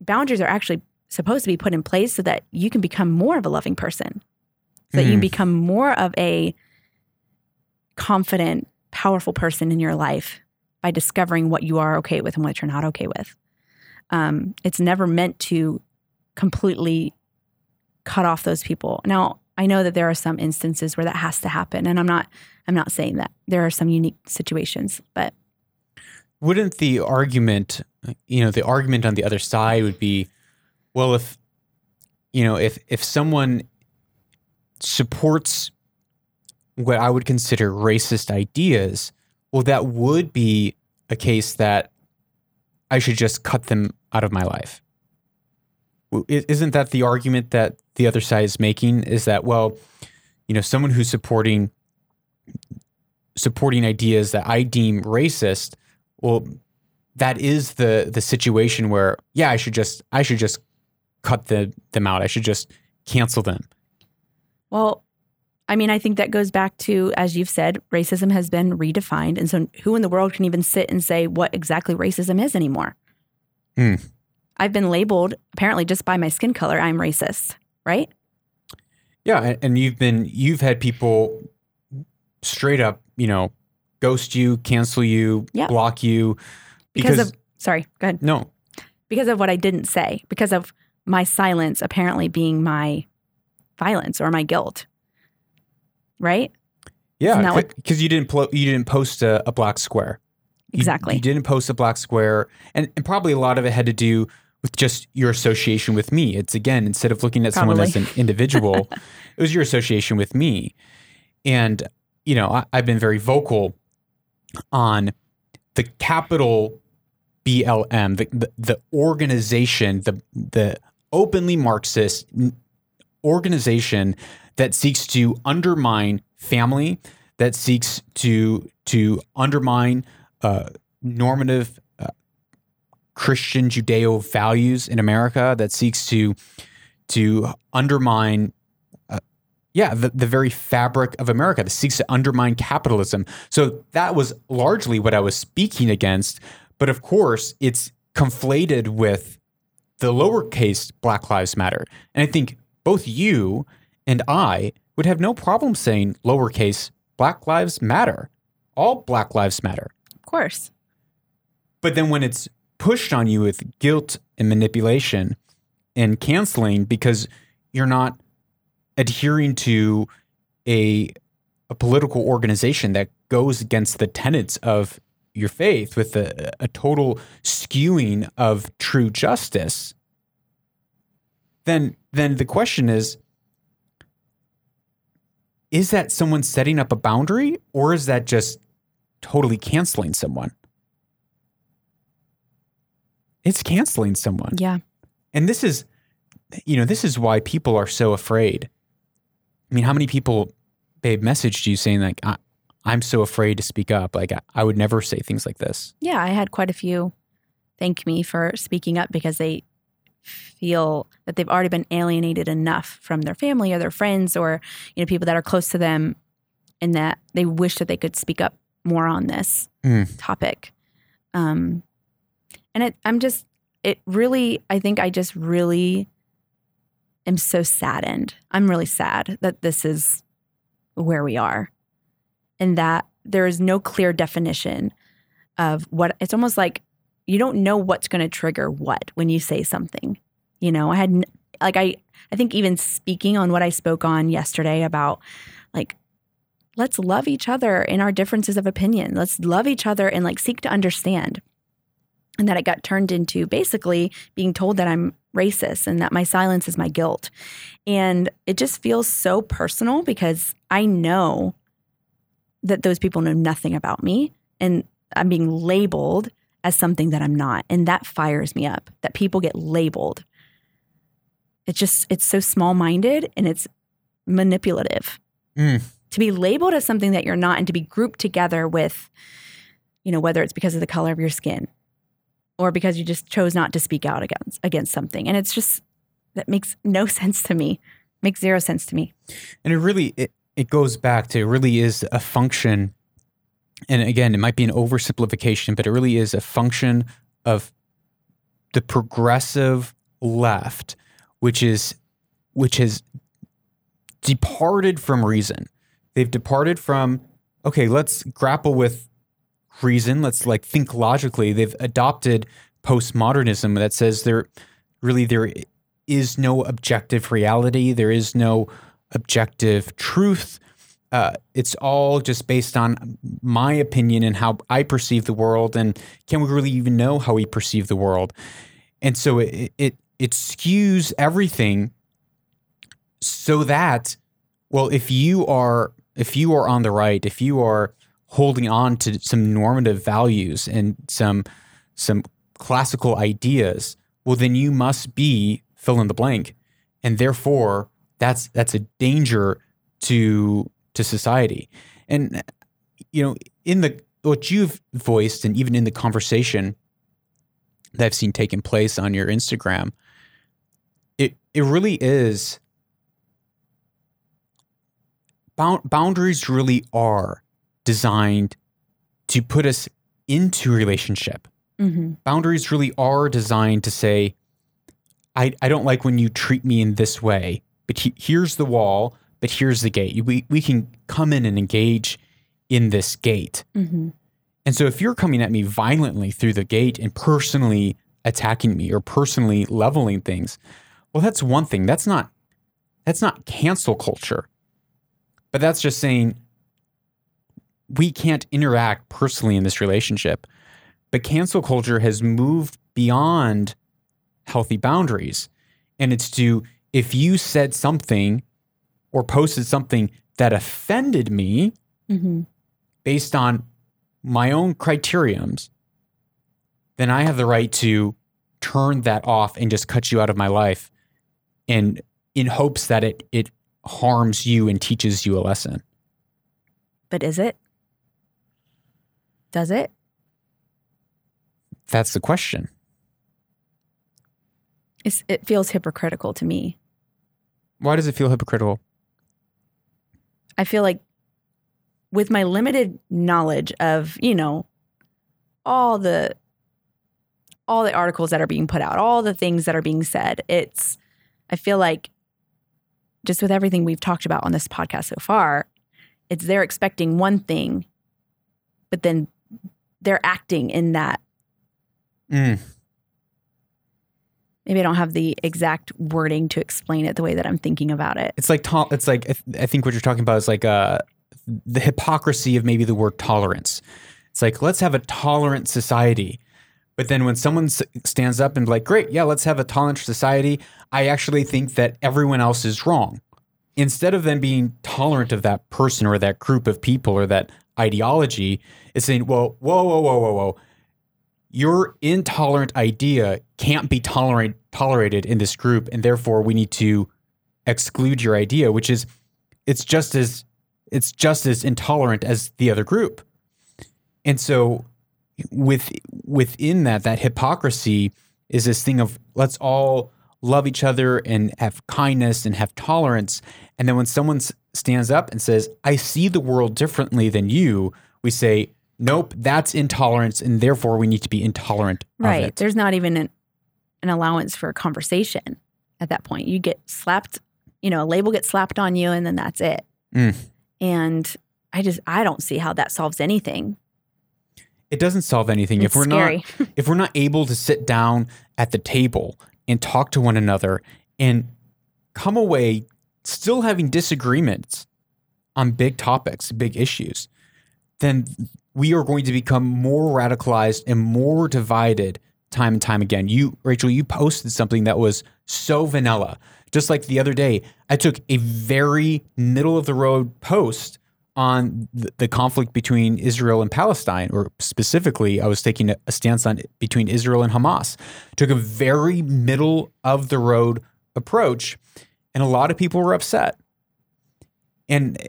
boundaries are actually supposed to be put in place so that you can become more of a loving person, so that you Mm. become more of a confident, powerful person in your life by discovering what you are okay with and what you're not okay with. Um, it's never meant to completely cut off those people. Now, I know that there are some instances where that has to happen, and I'm not. I'm not saying that there are some unique situations, but wouldn't the argument you know the argument on the other side would be well if you know if if someone supports what i would consider racist ideas well that would be a case that i should just cut them out of my life. Isn't that the argument that the other side is making? Is that well you know someone who's supporting supporting ideas that i deem racist well that is the the situation where yeah i should just i should just cut the, them out i should just cancel them Well, I mean, I think that goes back to, as you've said, racism has been redefined. And so, who in the world can even sit and say what exactly racism is anymore? Hmm. I've been labeled, apparently, just by my skin color, I'm racist, right? yeah and, you've been you've had people straight up you know ghost you cancel you Yeah. block you Because, of, sorry, go ahead. no Because of what I didn't say, because of my silence apparently being my violence or my guilt, right? yeah Isn't that what- because you didn't plo- you didn't post a, a black square. You- Exactly. you, didn't post a black square and, and probably a lot of it had to do with just your association with me. It's again instead of looking at someone as an individual [LAUGHS] it was your association with me. And you know I, i've been very vocal on the capital blm the, the, the organization the, the openly marxist organization that seeks to undermine family that seeks to to undermine uh, normative uh, Christian Judeo values in America that seeks to to undermine uh, yeah the, the very fabric of America that seeks to undermine capitalism. So that was largely what I was speaking against, but of course it's conflated with the lowercase Black Lives Matter. And I think both you and I would have no problem saying lowercase Black Lives Matter. All Black Lives Matter. Of course. But then when it's pushed on you with guilt and manipulation and canceling because you're not adhering to a a political organization that goes against the tenets of your faith with a, a total skewing of true justice, then then the question is is that someone setting up a boundary or is that just totally canceling someone? It's canceling someone. Yeah. And this is, you know, this is why people are so afraid. I mean, how many people, babe, messaged you saying, like, I, I'm so afraid to speak up? Like, I, would never say things like this. Yeah, I had quite a few thank me for speaking up because they feel that they've already been alienated enough from their family or their friends or you know people that are close to them and that they wish that they could speak up more on this Mm. topic. Um and it I'm just it really I think I just really am so saddened. I'm really sad that this is where we are and that there is no clear definition of what it's almost like you don't know what's going to trigger what when you say something. You know, I had like I I think even speaking on what I spoke on yesterday about like let's love each other in our differences of opinion. Let's love each other and like seek to understand. And that it got turned into basically being told that I'm racist and that my silence is my guilt. And it just feels so personal because I know that those people know nothing about me and I'm being labeled as something that I'm not. And that fires me up that people get labeled. It's just, it's so small minded and it's manipulative. Mm. To be labeled as something that you're not and to be grouped together with, you know, whether it's because of the color of your skin or because you just chose not to speak out against against something. And it's just that makes no [LAUGHS] sense to me. Makes zero sense to me. And it really it, it goes back to it really is a function and again, it might be an oversimplification, but it really is a function of the progressive left, which is which has departed from reason. They've departed from okay, let's grapple with reason, let's like think logically. They've adopted postmodernism that says there really there is no objective reality, there is no objective truth. Uh, it's all just based on my opinion and how I perceive the world, and can we really even know how we perceive the world? And so it it it skews everything so that well, if you are if you are on the right, if you are holding on to some normative values and some some classical ideas, well, then you must be fill in the blank, and therefore that's that's a danger to to society. And you know, in the what you've voiced, and even in the conversation that I've seen taking place on your Instagram, it it really is. boundaries really are designed to put us into relationship. Mm-hmm. Boundaries really are designed to say, I, I don't like when you treat me in this way, but he, here's the wall, but here's the gate. We, we can come in and engage in this gate. Mm-hmm. And so if you're coming at me violently through the gate and personally attacking me or personally leveling things, well, that's one thing. That's not that's not cancel culture. But that's just saying we can't interact personally in this relationship. But cancel culture has moved beyond healthy boundaries. And it's to, if you said something or posted something that offended me mm-hmm. based on my own criteriums, then I have the right to turn that off and just cut you out of my life and in hopes that it it harms you and teaches you a lesson. But is it? Does it? That's the question. It's, it feels hypocritical to me. Why does it feel hypocritical? I feel like with my limited knowledge of, you know, all the all the articles that are being put out, all the things that are being said, it's I feel like just with everything we've talked about on this podcast so far, it's they're expecting one thing, but then they're acting in that. Mm maybe I don't have the exact wording to explain it the way that I'm thinking about it. It's like to- it's like I think what you're talking about is like uh, the hypocrisy of maybe the word tolerance. It's like let's have a tolerant society. But then when someone stands up and like, great, yeah, let's have a tolerant society, I actually think that everyone else is wrong. Instead of them being tolerant of that person or that group of people or that ideology, it's saying, well, whoa, whoa, whoa, whoa, whoa your intolerant idea can't be tolerate, tolerated in this group and therefore we need to exclude your idea which is it's just as it's just as intolerant as the other group. And so with within that that hypocrisy is this thing of let's all love each other and have kindness and have tolerance. And then when someone stands up and says i see the world differently than you we say nope, that's intolerance, and therefore we need to be intolerant. Right. There's not even an, an allowance for a conversation at that point. You get slapped, you know, a label gets slapped on you, and then that's it. Mm. And I just I don't see how that solves anything. It doesn't solve anything it's if we're scary. not [LAUGHS] if we're not able to sit down at the table and talk to one another and come away still having disagreements on big topics, big issues, then we are going to become more radicalized and more divided time and time again. You, Rachael, you posted something that was so vanilla. Just like the other day, I took a very middle of the road post on the, conflict between Israel and Palestine, or specifically, I was taking a stance on between Israel and Hamas. Took a very middle of the road approach, and a lot of people were upset. And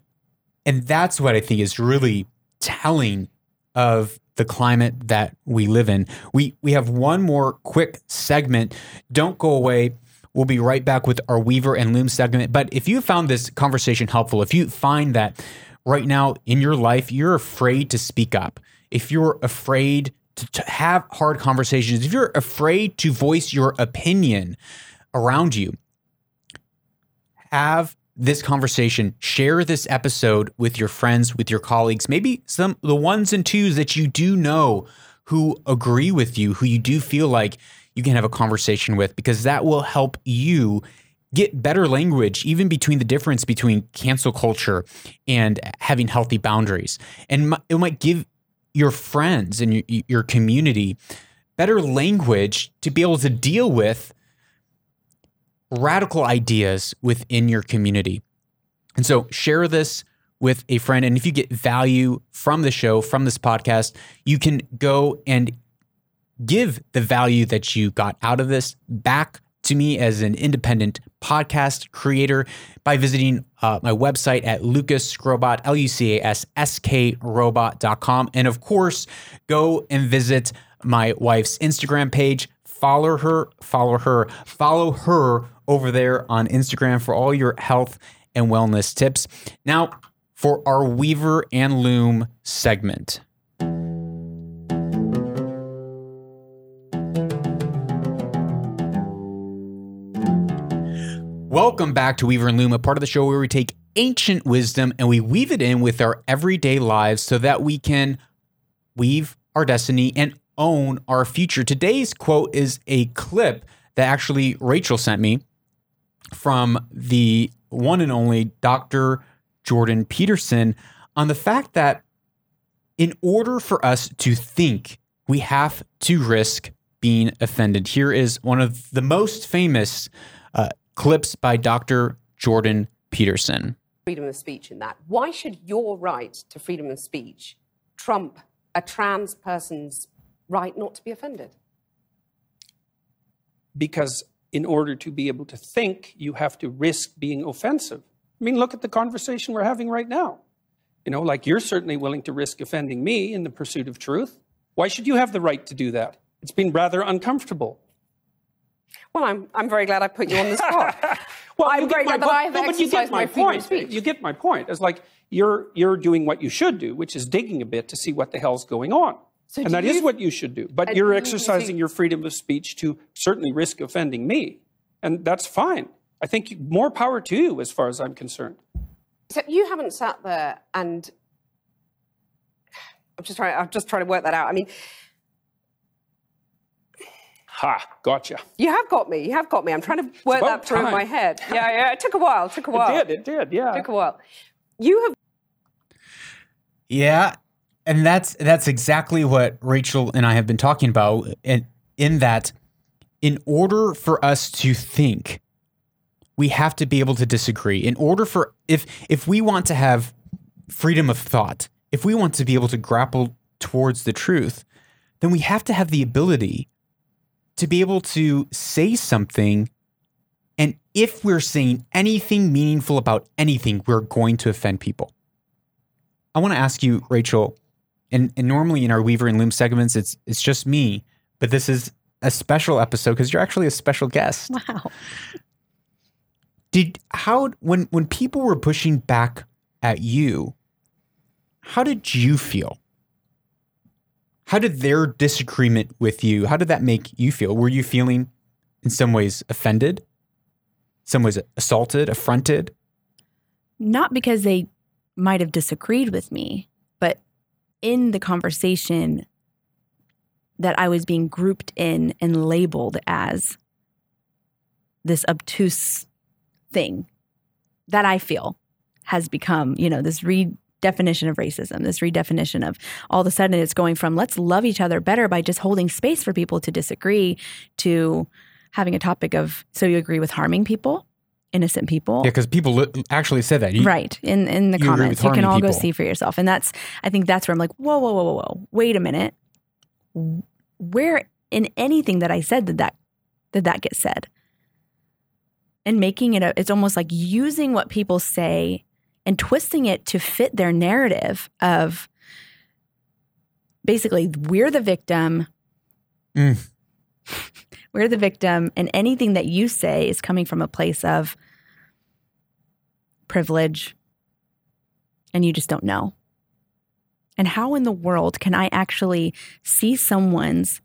and that's what I think is really telling of the climate that we live in. We we have one more quick segment. Don't go away. We'll be right back with our Weaver and Loom segment. But if you found this conversation helpful, if you find that right now in your life you're afraid to speak up, if you're afraid to, to have hard conversations, if you're afraid to voice your opinion around you, have this conversation, share this episode with your friends, with your colleagues, maybe some the ones and twos that you do know who agree with you, who you do feel like you can have a conversation with, because that will help you get better language, even between the difference between cancel culture and having healthy boundaries. And it might give your friends and your, community better language to be able to deal with radical ideas within your community. And so share this with a friend. And if you get value from the show, from this podcast, you can go and give the value that you got out of this back to me as an independent podcast creator by visiting uh, my website at Lucas Skrobot, L U C A S S K robot.com. And of course, go and visit my wife's Instagram page. Follow her, follow her, follow her over there on Instagram for all your health and wellness tips. Now, for our Weaver and Loom segment. Welcome back to Weaver and Loom, a part of the show where we take ancient wisdom and we weave it in with our everyday lives so that we can weave our destiny and own our future. Today's quote is a clip that actually Rachael sent me from the one and only Dr. Jordan Peterson on the fact that in order for us to think, we have to risk being offended. Here is one of the most famous uh, clips by Dr. Jordan Peterson. Freedom of speech in that. Why should your right to freedom of speech trump a trans person's right not to be offended? Because in order to be able to think, you have to risk being offensive. I mean, look at the conversation we're having right now. You know, like you're certainly willing to risk offending me in the pursuit of truth. Why should you have the right to do that? It's been rather uncomfortable. Well, I'm, I'm very glad I put you on the spot. [LAUGHS] well, I'm very glad that I have no, but you get my, my point. You get my point. It's like you're you're doing what you should do, which is digging a bit to see what the hell's going on. So and that you, is what you should do. But you're exercising you your freedom of speech to certainly risk offending me. And that's fine. I think more power to you as far as I'm concerned. So you haven't sat there and [SIGHS] I'm just trying I'm just trying to work that out. I mean Ha, gotcha. You have got me. You have got me. I'm trying to work that through time. in my head. [LAUGHS] Yeah, yeah. It took a while. It took a while. It did. It did. Yeah. It took a while. You have. Yeah, and that's that's exactly what Rachael and I have been talking about. And in that, in order for us to think, we have to be able to disagree. In order for if if we want to have freedom of thought, if we want to be able to grapple towards the truth, then we have to have the ability to be able to say something. And if we're saying anything meaningful about anything, we're going to offend people. I want to ask you, Rachael, and, and normally in our Weaver and Loom segments, it's it's just me, but this is a special episode because you're actually a special guest. Wow. Did how when when people were pushing back at you, how did you feel? How did their disagreement with you, how did that make you feel? Were you feeling in some ways offended? Some ways assaulted, affronted? Not because they might have disagreed with me, in the conversation that I was being grouped in and labeled as this obtuse thing that I feel has become, you know, this re definition of racism, this redefinition of all of a sudden it's going from let's love each other better by just holding space for people to disagree to having a topic of so you agree with harming people, innocent people. Yeah, because people actually said that. You, right. In in the comments. You can all people. go see for yourself. And that's I think that's where I'm like, whoa, whoa, whoa, whoa, whoa. Wait a minute. Where in anything that I said did that did that get said? And making it a, it's almost like using what people say and twisting it to fit their narrative of basically we're the victim. Mm. [LAUGHS] we're the victim, and anything that you say is coming from a place of privilege, and you just don't know. And how in the world can I actually see someone's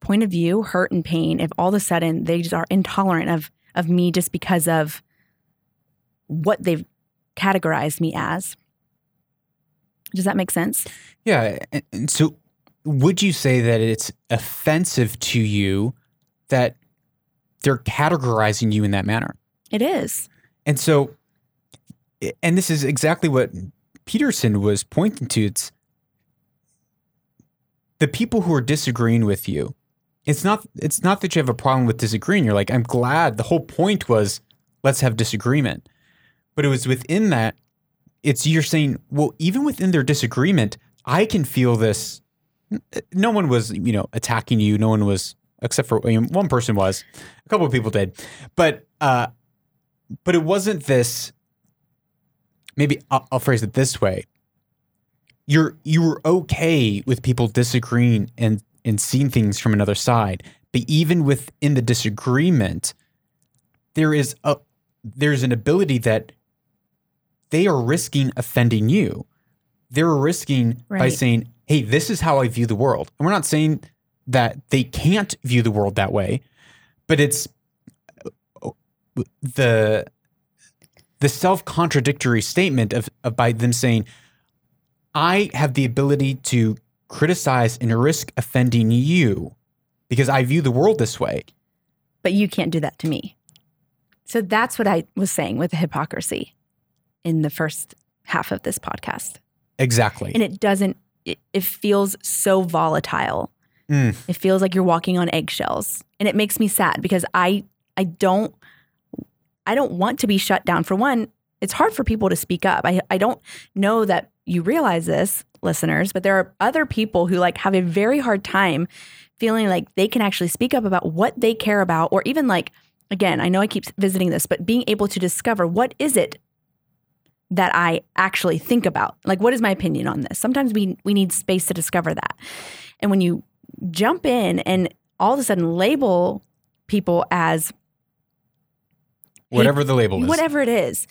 point of view, hurt and pain, if all of a sudden they just are intolerant of of me just because of what they've categorized me as? Does that make sense? Yeah. And so, would you say that it's offensive to you that they're categorizing you in that manner? It is. And so, and this is exactly what Peterson was pointing to. It's the people who are disagreeing with you. It's not. It's not that you have a problem with disagreeing. You're like, I'm glad. The whole point was, let's have disagreement. But it was within that. It's you're saying, well, even within their disagreement, I can feel this. No one was, you know, attacking you. No one was, except for I mean, one person was. A couple of people did, but uh, but it wasn't this maybe I'll, I'll phrase it this way. You're you were okay with people disagreeing and and seeing things from another side but even within the disagreement there is a there's an ability that they are risking offending you. They're risking right. by saying hey this is how i view the world. And we're not saying that they can't view the world that way but it's uh, the the self contradictory statement of, of by them saying, I have the ability to criticize and risk offending you because I view the world this way. But you can't do that to me. So that's what I was saying with the hypocrisy in the first half of this podcast. Exactly. And it doesn't, it, it feels so volatile. Mm. It feels like you're walking on eggshells. And it makes me sad because I I don't I don't want to be shut down. For one, it's hard for people to speak up. I, I don't know that you realize this, listeners, but there are other people who like have a very hard time feeling like they can actually speak up about what they care about, or even like, again, I know I keep visiting this, but being able to discover what is it that I actually think about? Like, what is my opinion on this? Sometimes we we need space to discover that. And when you jump in and all of a sudden label people as whatever the label is, whatever it is,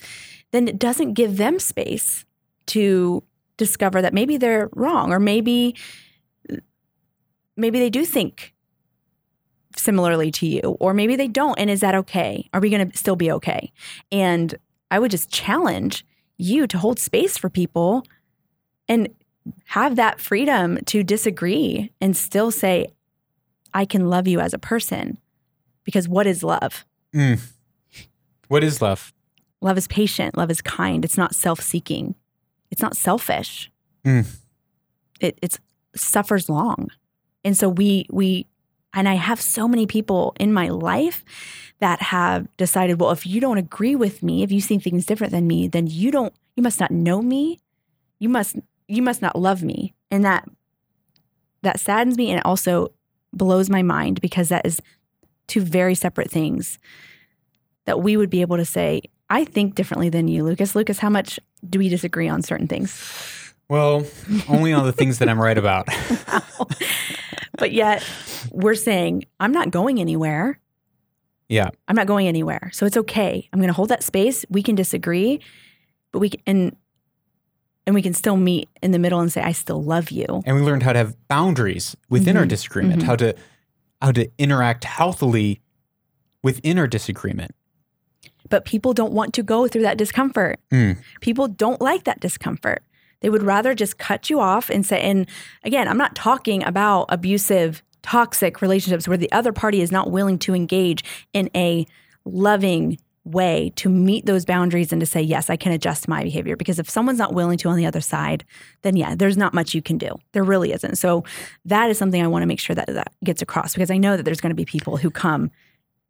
then it doesn't give them space to discover that maybe they're wrong or maybe maybe they do think similarly to you or maybe they don't and is that okay? Are we going to still be okay? And i would just challenge you to hold space for people and have that freedom to disagree and still say i can love you as a person because what is love? Mm. What is love? Love is patient. Love is kind. It's not self seeking. It's not selfish. Mm. It it's suffers long. And so we we and I have so many people in my life that have decided, well, if you don't agree with me, if you see things different than me, then you don't you must not know me. You must you must not love me. And that that saddens me and it also blows my mind because that is two very separate things that we would be able to say, I think differently than you, Lucas. Lucas, how much do we disagree on certain things? Well, only on the things that I'm right about. [LAUGHS] but yet we're saying, I'm not going anywhere. Yeah. I'm not going anywhere. So it's okay. I'm going to hold that space. We can disagree, but we can, and and we can still meet in the middle and say I still love you. And we learned how to have boundaries within mm-hmm. our disagreement, mm-hmm. how to how to interact healthily within our disagreement but people don't want to go through that discomfort. Mm. People don't like that discomfort. They would rather just cut you off and say, and again, I'm not talking about abusive, toxic relationships where the other party is not willing to engage in a loving way to meet those boundaries and to say, yes, I can adjust my behavior. Because if someone's not willing to on the other side, then yeah, there's not much you can do. There really isn't. So that is something I want to make sure that that gets across because I know that there's going to be people who come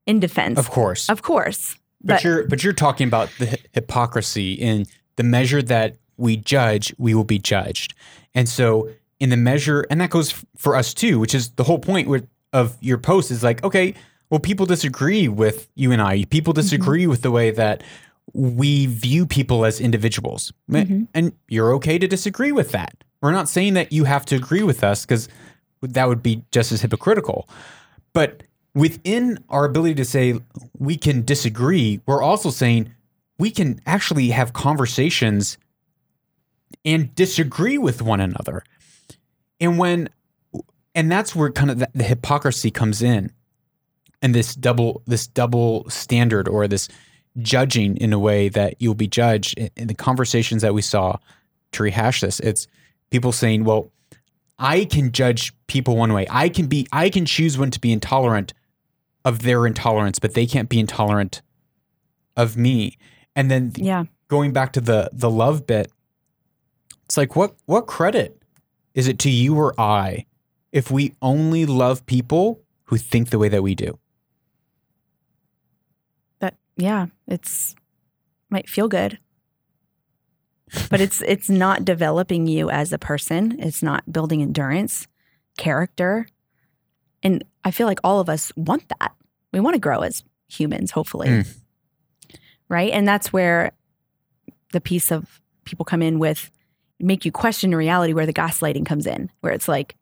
in defense. Of course. Of course. But, but you're but you're talking about the hypocrisy in the measure that we judge, we will be judged. And so in the measure, and that goes for us too, which is the whole point with, of your post is like, okay, well, people disagree with you and I. People mm-hmm. disagree mm-hmm. with the way that we view people as individuals. Mm-hmm. And you're okay to disagree with that. We're not saying that you have to agree with us because that would be just as hypocritical. But within our ability to say we can disagree, we're also saying we can actually have conversations and disagree with one another. And when, and that's where kind of the, the hypocrisy comes in and this double, this double standard or this judging in a way that you'll be judged in, in the conversations that we saw to rehash this. It's people saying, well, I can judge people one way. I can be I can choose when to be intolerant of their intolerance, but they can't be intolerant of me. And then yeah. going back to the the love bit, it's like what what credit is it to you or I if we only love people who think the way that we do? That yeah, it's might feel good but it's it's not developing you as a person. It's not building endurance, character. And I feel like all of us want that. We want to grow as humans, hopefully. Mm. Right? And that's where the piece of people come in with make you question reality where the gaslighting comes in, where it's like,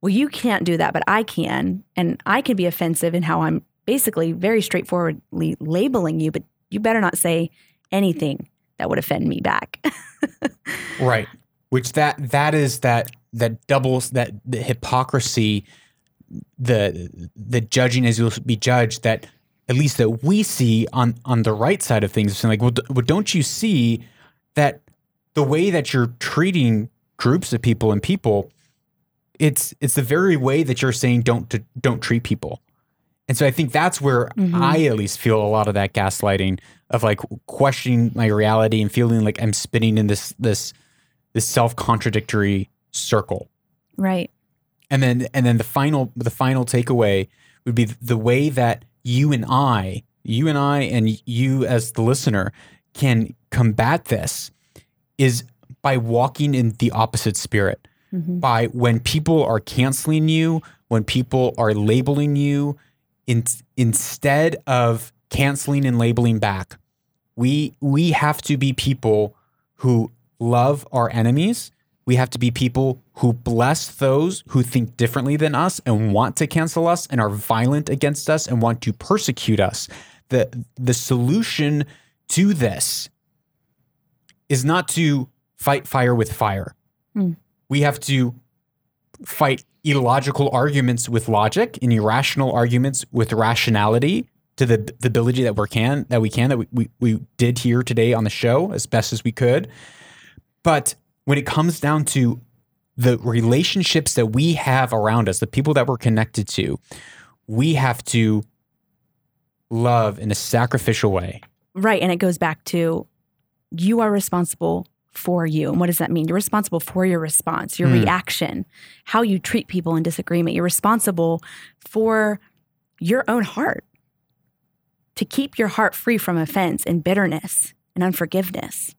well, you can't do that, but I can. And I can be offensive in how I'm basically very straightforwardly labeling you, but you better not say anything that would offend me back. [LAUGHS] right. Which that that is that that doubles that the hypocrisy, the the judging as you'll be judged that at least that we see on on the right side of things. like, well, well, don't you see that the way that you're treating groups of people and people, it's it's the very way that you're saying don't to, don't treat people. And so I think that's where mm-hmm. I at least feel a lot of that gaslighting of like questioning my reality and feeling like I'm spinning in this this this self-contradictory circle. Right. And then and then the final the final takeaway would be the way that you and I, you and I and you as the listener can combat this is by walking in the opposite spirit. Mm-hmm. By when people are canceling you, when people are labeling you, in, instead of canceling and labeling back, we we have to be people who love our enemies. We have to be people who bless those who think differently than us and want to cancel us and are violent against us and want to persecute us. The the solution to this is not to fight fire with fire. Mm. We have to fight illogical arguments with logic and irrational arguments with rationality to the, the ability that we can that we can that we, we, we did here today on the show as best as we could. But when it comes down to the relationships that we have around us, the people that we're connected to, we have to love in a sacrificial way. Right. And it goes back to you are responsible for you. And what does that mean? You're responsible for your response, your mm. reaction, how you treat people in disagreement. You're responsible for your own heart to keep your heart free from offense and bitterness and unforgiveness.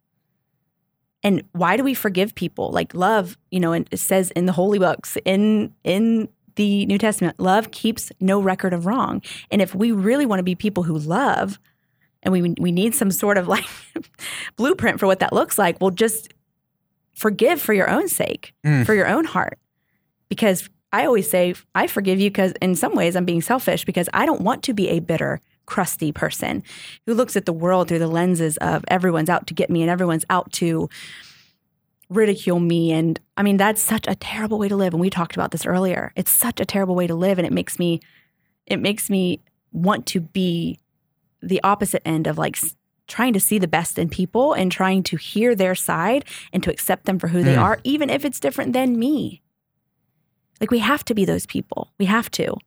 And why do we forgive people? Like love, you know, and it says in the holy books, in in the New Testament, love keeps no record of wrong. And if we really want to be people who love, and we we need some sort of [LAUGHS] like blueprint for what that looks like, well, just forgive for your own sake, mm. for your own heart. Because I always say, I forgive you because in some ways I'm being selfish because I don't want to be a bitter, crusty person who looks at the world through the lenses of everyone's out to get me and everyone's out to ridicule me. And I mean, that's such a terrible way to live. And we talked about this earlier. It's such a terrible way to live. And it makes me, it makes me want to be the opposite end of like trying to see the best in people and trying to hear their side and to accept them for who mm. they are, even if it's different than me. Like we have to be those people. We have to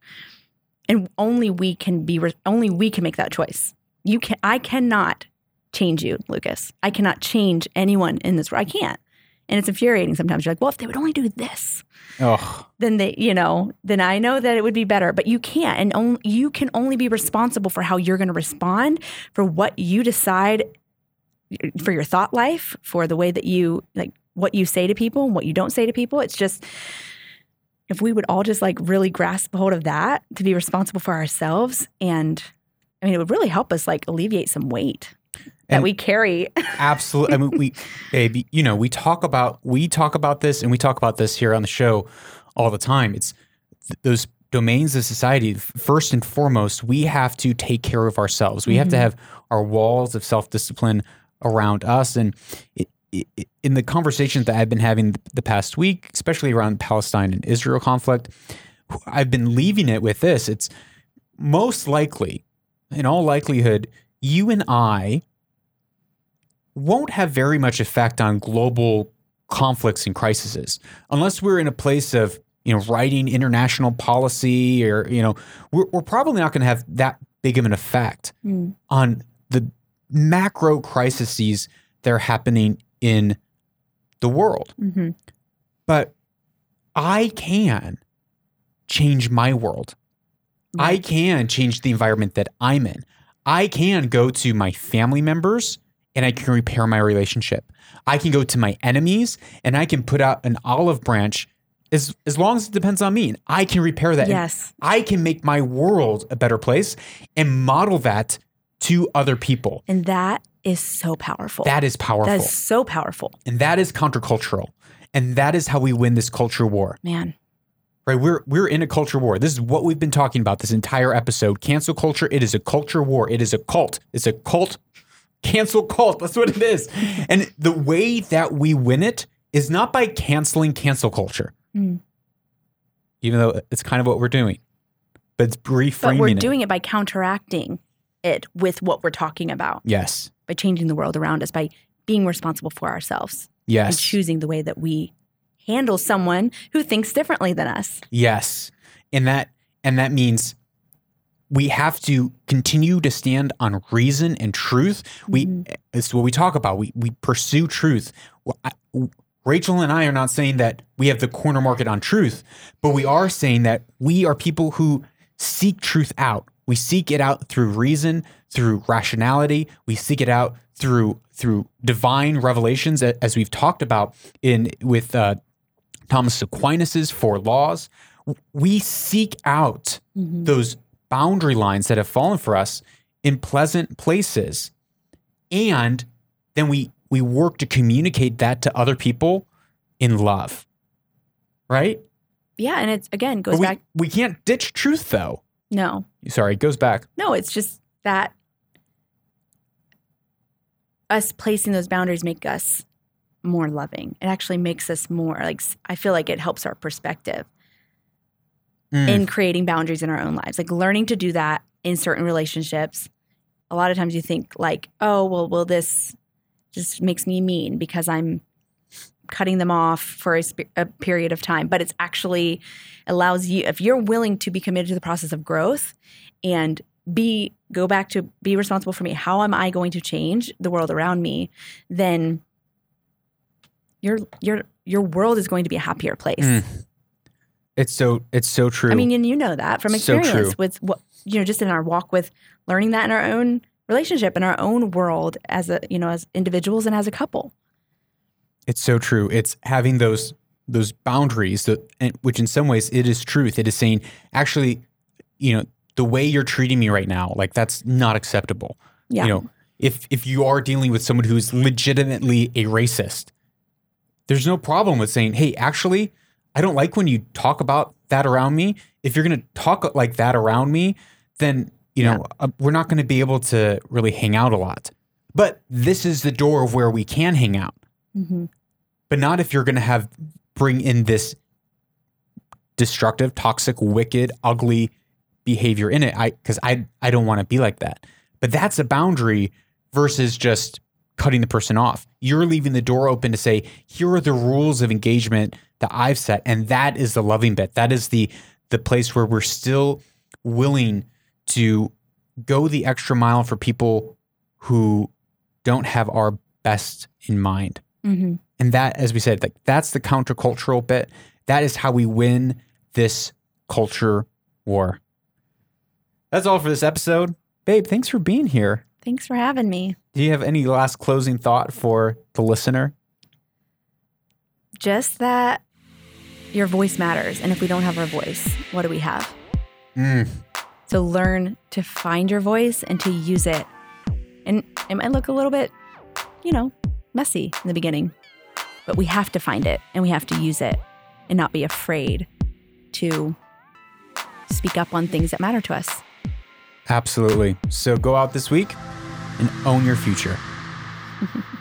and only we can be only we can make that choice. You can i cannot change you lucas. I cannot change anyone in this world i can't. And it's infuriating sometimes. You're like well if they would only do this oh. then they you know then i know that it would be better. But you can't. And only, you can only be responsible for how you're going to respond for what you decide for your thought life for the way that you like what you say to people and what you don't say to people. It's just if we would all just like really grasp hold of that to be responsible for ourselves and I mean it would really help us like alleviate some weight that and we carry. [LAUGHS] absolutely. I mean we baby, you know, we talk about we talk about this and we talk about this here on the show all the time. It's th- those domains of society, first and foremost, we have to take care of ourselves. We mm-hmm. have to mm-hmm. have our walls of self discipline around us. And it, in the conversations that I've been having the past week, especially around Palestine and Israel conflict, I've been leaving it with this. It's most likely, in all likelihood, you and I won't have very much effect on global conflicts and crises unless we're in a place of you know writing international policy or you know we're, we're probably not going to have that big of an effect mm. on the macro crises that are happening in the world mm-hmm. but i can change my world right. i can change the environment that i'm in i can go to my family members and I can repair my relationship. I can go to my enemies and I can put out an olive branch as, as long as it depends on me. And I can repair that. Yes. I can make my world a better place and model that to other people. And that is so powerful. That is powerful. That is so powerful. And that is countercultural. And that is how we win this culture war. Man. Right, we're we're in a culture war. This is what we've been talking about this entire episode. Cancel culture, it is a culture war. It is a cult. It's a cult cancel cult. That's what it is. And the way that we win it is not by canceling cancel culture, mm. even though it's kind of what we're doing, but it's reframing. But we're doing it. it by counteracting it with what we're talking about. Yes. By changing the world around us, by being responsible for ourselves. Yes. And choosing the way that we handle someone who thinks differently than us. Yes. And that and that means we have to continue to stand on reason and truth. We mm-hmm. it's what we talk about. We we pursue truth. Rachael and I are not saying that we have the corner market on truth, but we are saying that we are people who seek truth out. We seek it out through reason, through rationality. We seek it out through through divine revelations, as we've talked about in with uh, Thomas Aquinas's Four Laws. We seek out mm-hmm. those boundary lines that have fallen for us in pleasant places. And then we we work to communicate that to other people in love. Right? Yeah, and it's again goes we, back we can't ditch truth though. No. Sorry, it goes back. No, it's just that us placing those boundaries make us more loving. It actually makes us more like I feel like it helps our perspective mm. in creating boundaries in our own lives, like learning to do that in certain relationships. A lot of times you think like, oh, well, well, this just makes me mean because I'm cutting them off for a, sp- a, period of time but it's actually allows you if you're willing to be committed to the process of growth and be go back to be responsible for me how am i going to change the world around me then your your your world is going to be a happier place mm. It's so it's so true. I mean, and you know that from experience so with what you know, just in our walk with learning that in our own relationship, in our own world as a you know, as individuals and as a couple. It's so true. It's having those those boundaries that which in some ways it is truth. It is saying actually, you know, the way you're treating me right now, like that's not acceptable. Yeah. You know, if if you are dealing with someone who's legitimately a racist, there's no problem with saying, "Hey, actually, I don't like when you talk about that around me. If you're going to talk like that around me, then, you know, yeah. uh, we're not going to be able to really hang out a lot. But this is the door of where we can hang out. Mm-hmm. But not if you're going to have bring in this destructive, toxic, wicked, ugly behavior in it. I because I I don't want to be like that. But that's a boundary versus just cutting the person off. You're leaving the door open to say, here are the rules of engagement that I've set. And that is the loving bit. That is the the place where we're still willing to go the extra mile for people who don't have our best in mind. Mm-hmm. And that, as we said, like that's the countercultural bit. That is how we win this culture war. That's all for this episode. Babe, thanks for being here. Thanks for having me. Do you have any last closing thought for the listener? Just that your voice matters. And if we don't have our voice, what do we have? Mm. So learn to find your voice and to use it. And it might look a little bit, you know, messy in the beginning, but we have to find it and we have to use it and not be afraid to speak up on things that matter to us. Absolutely. So go out this week and own your future. [LAUGHS]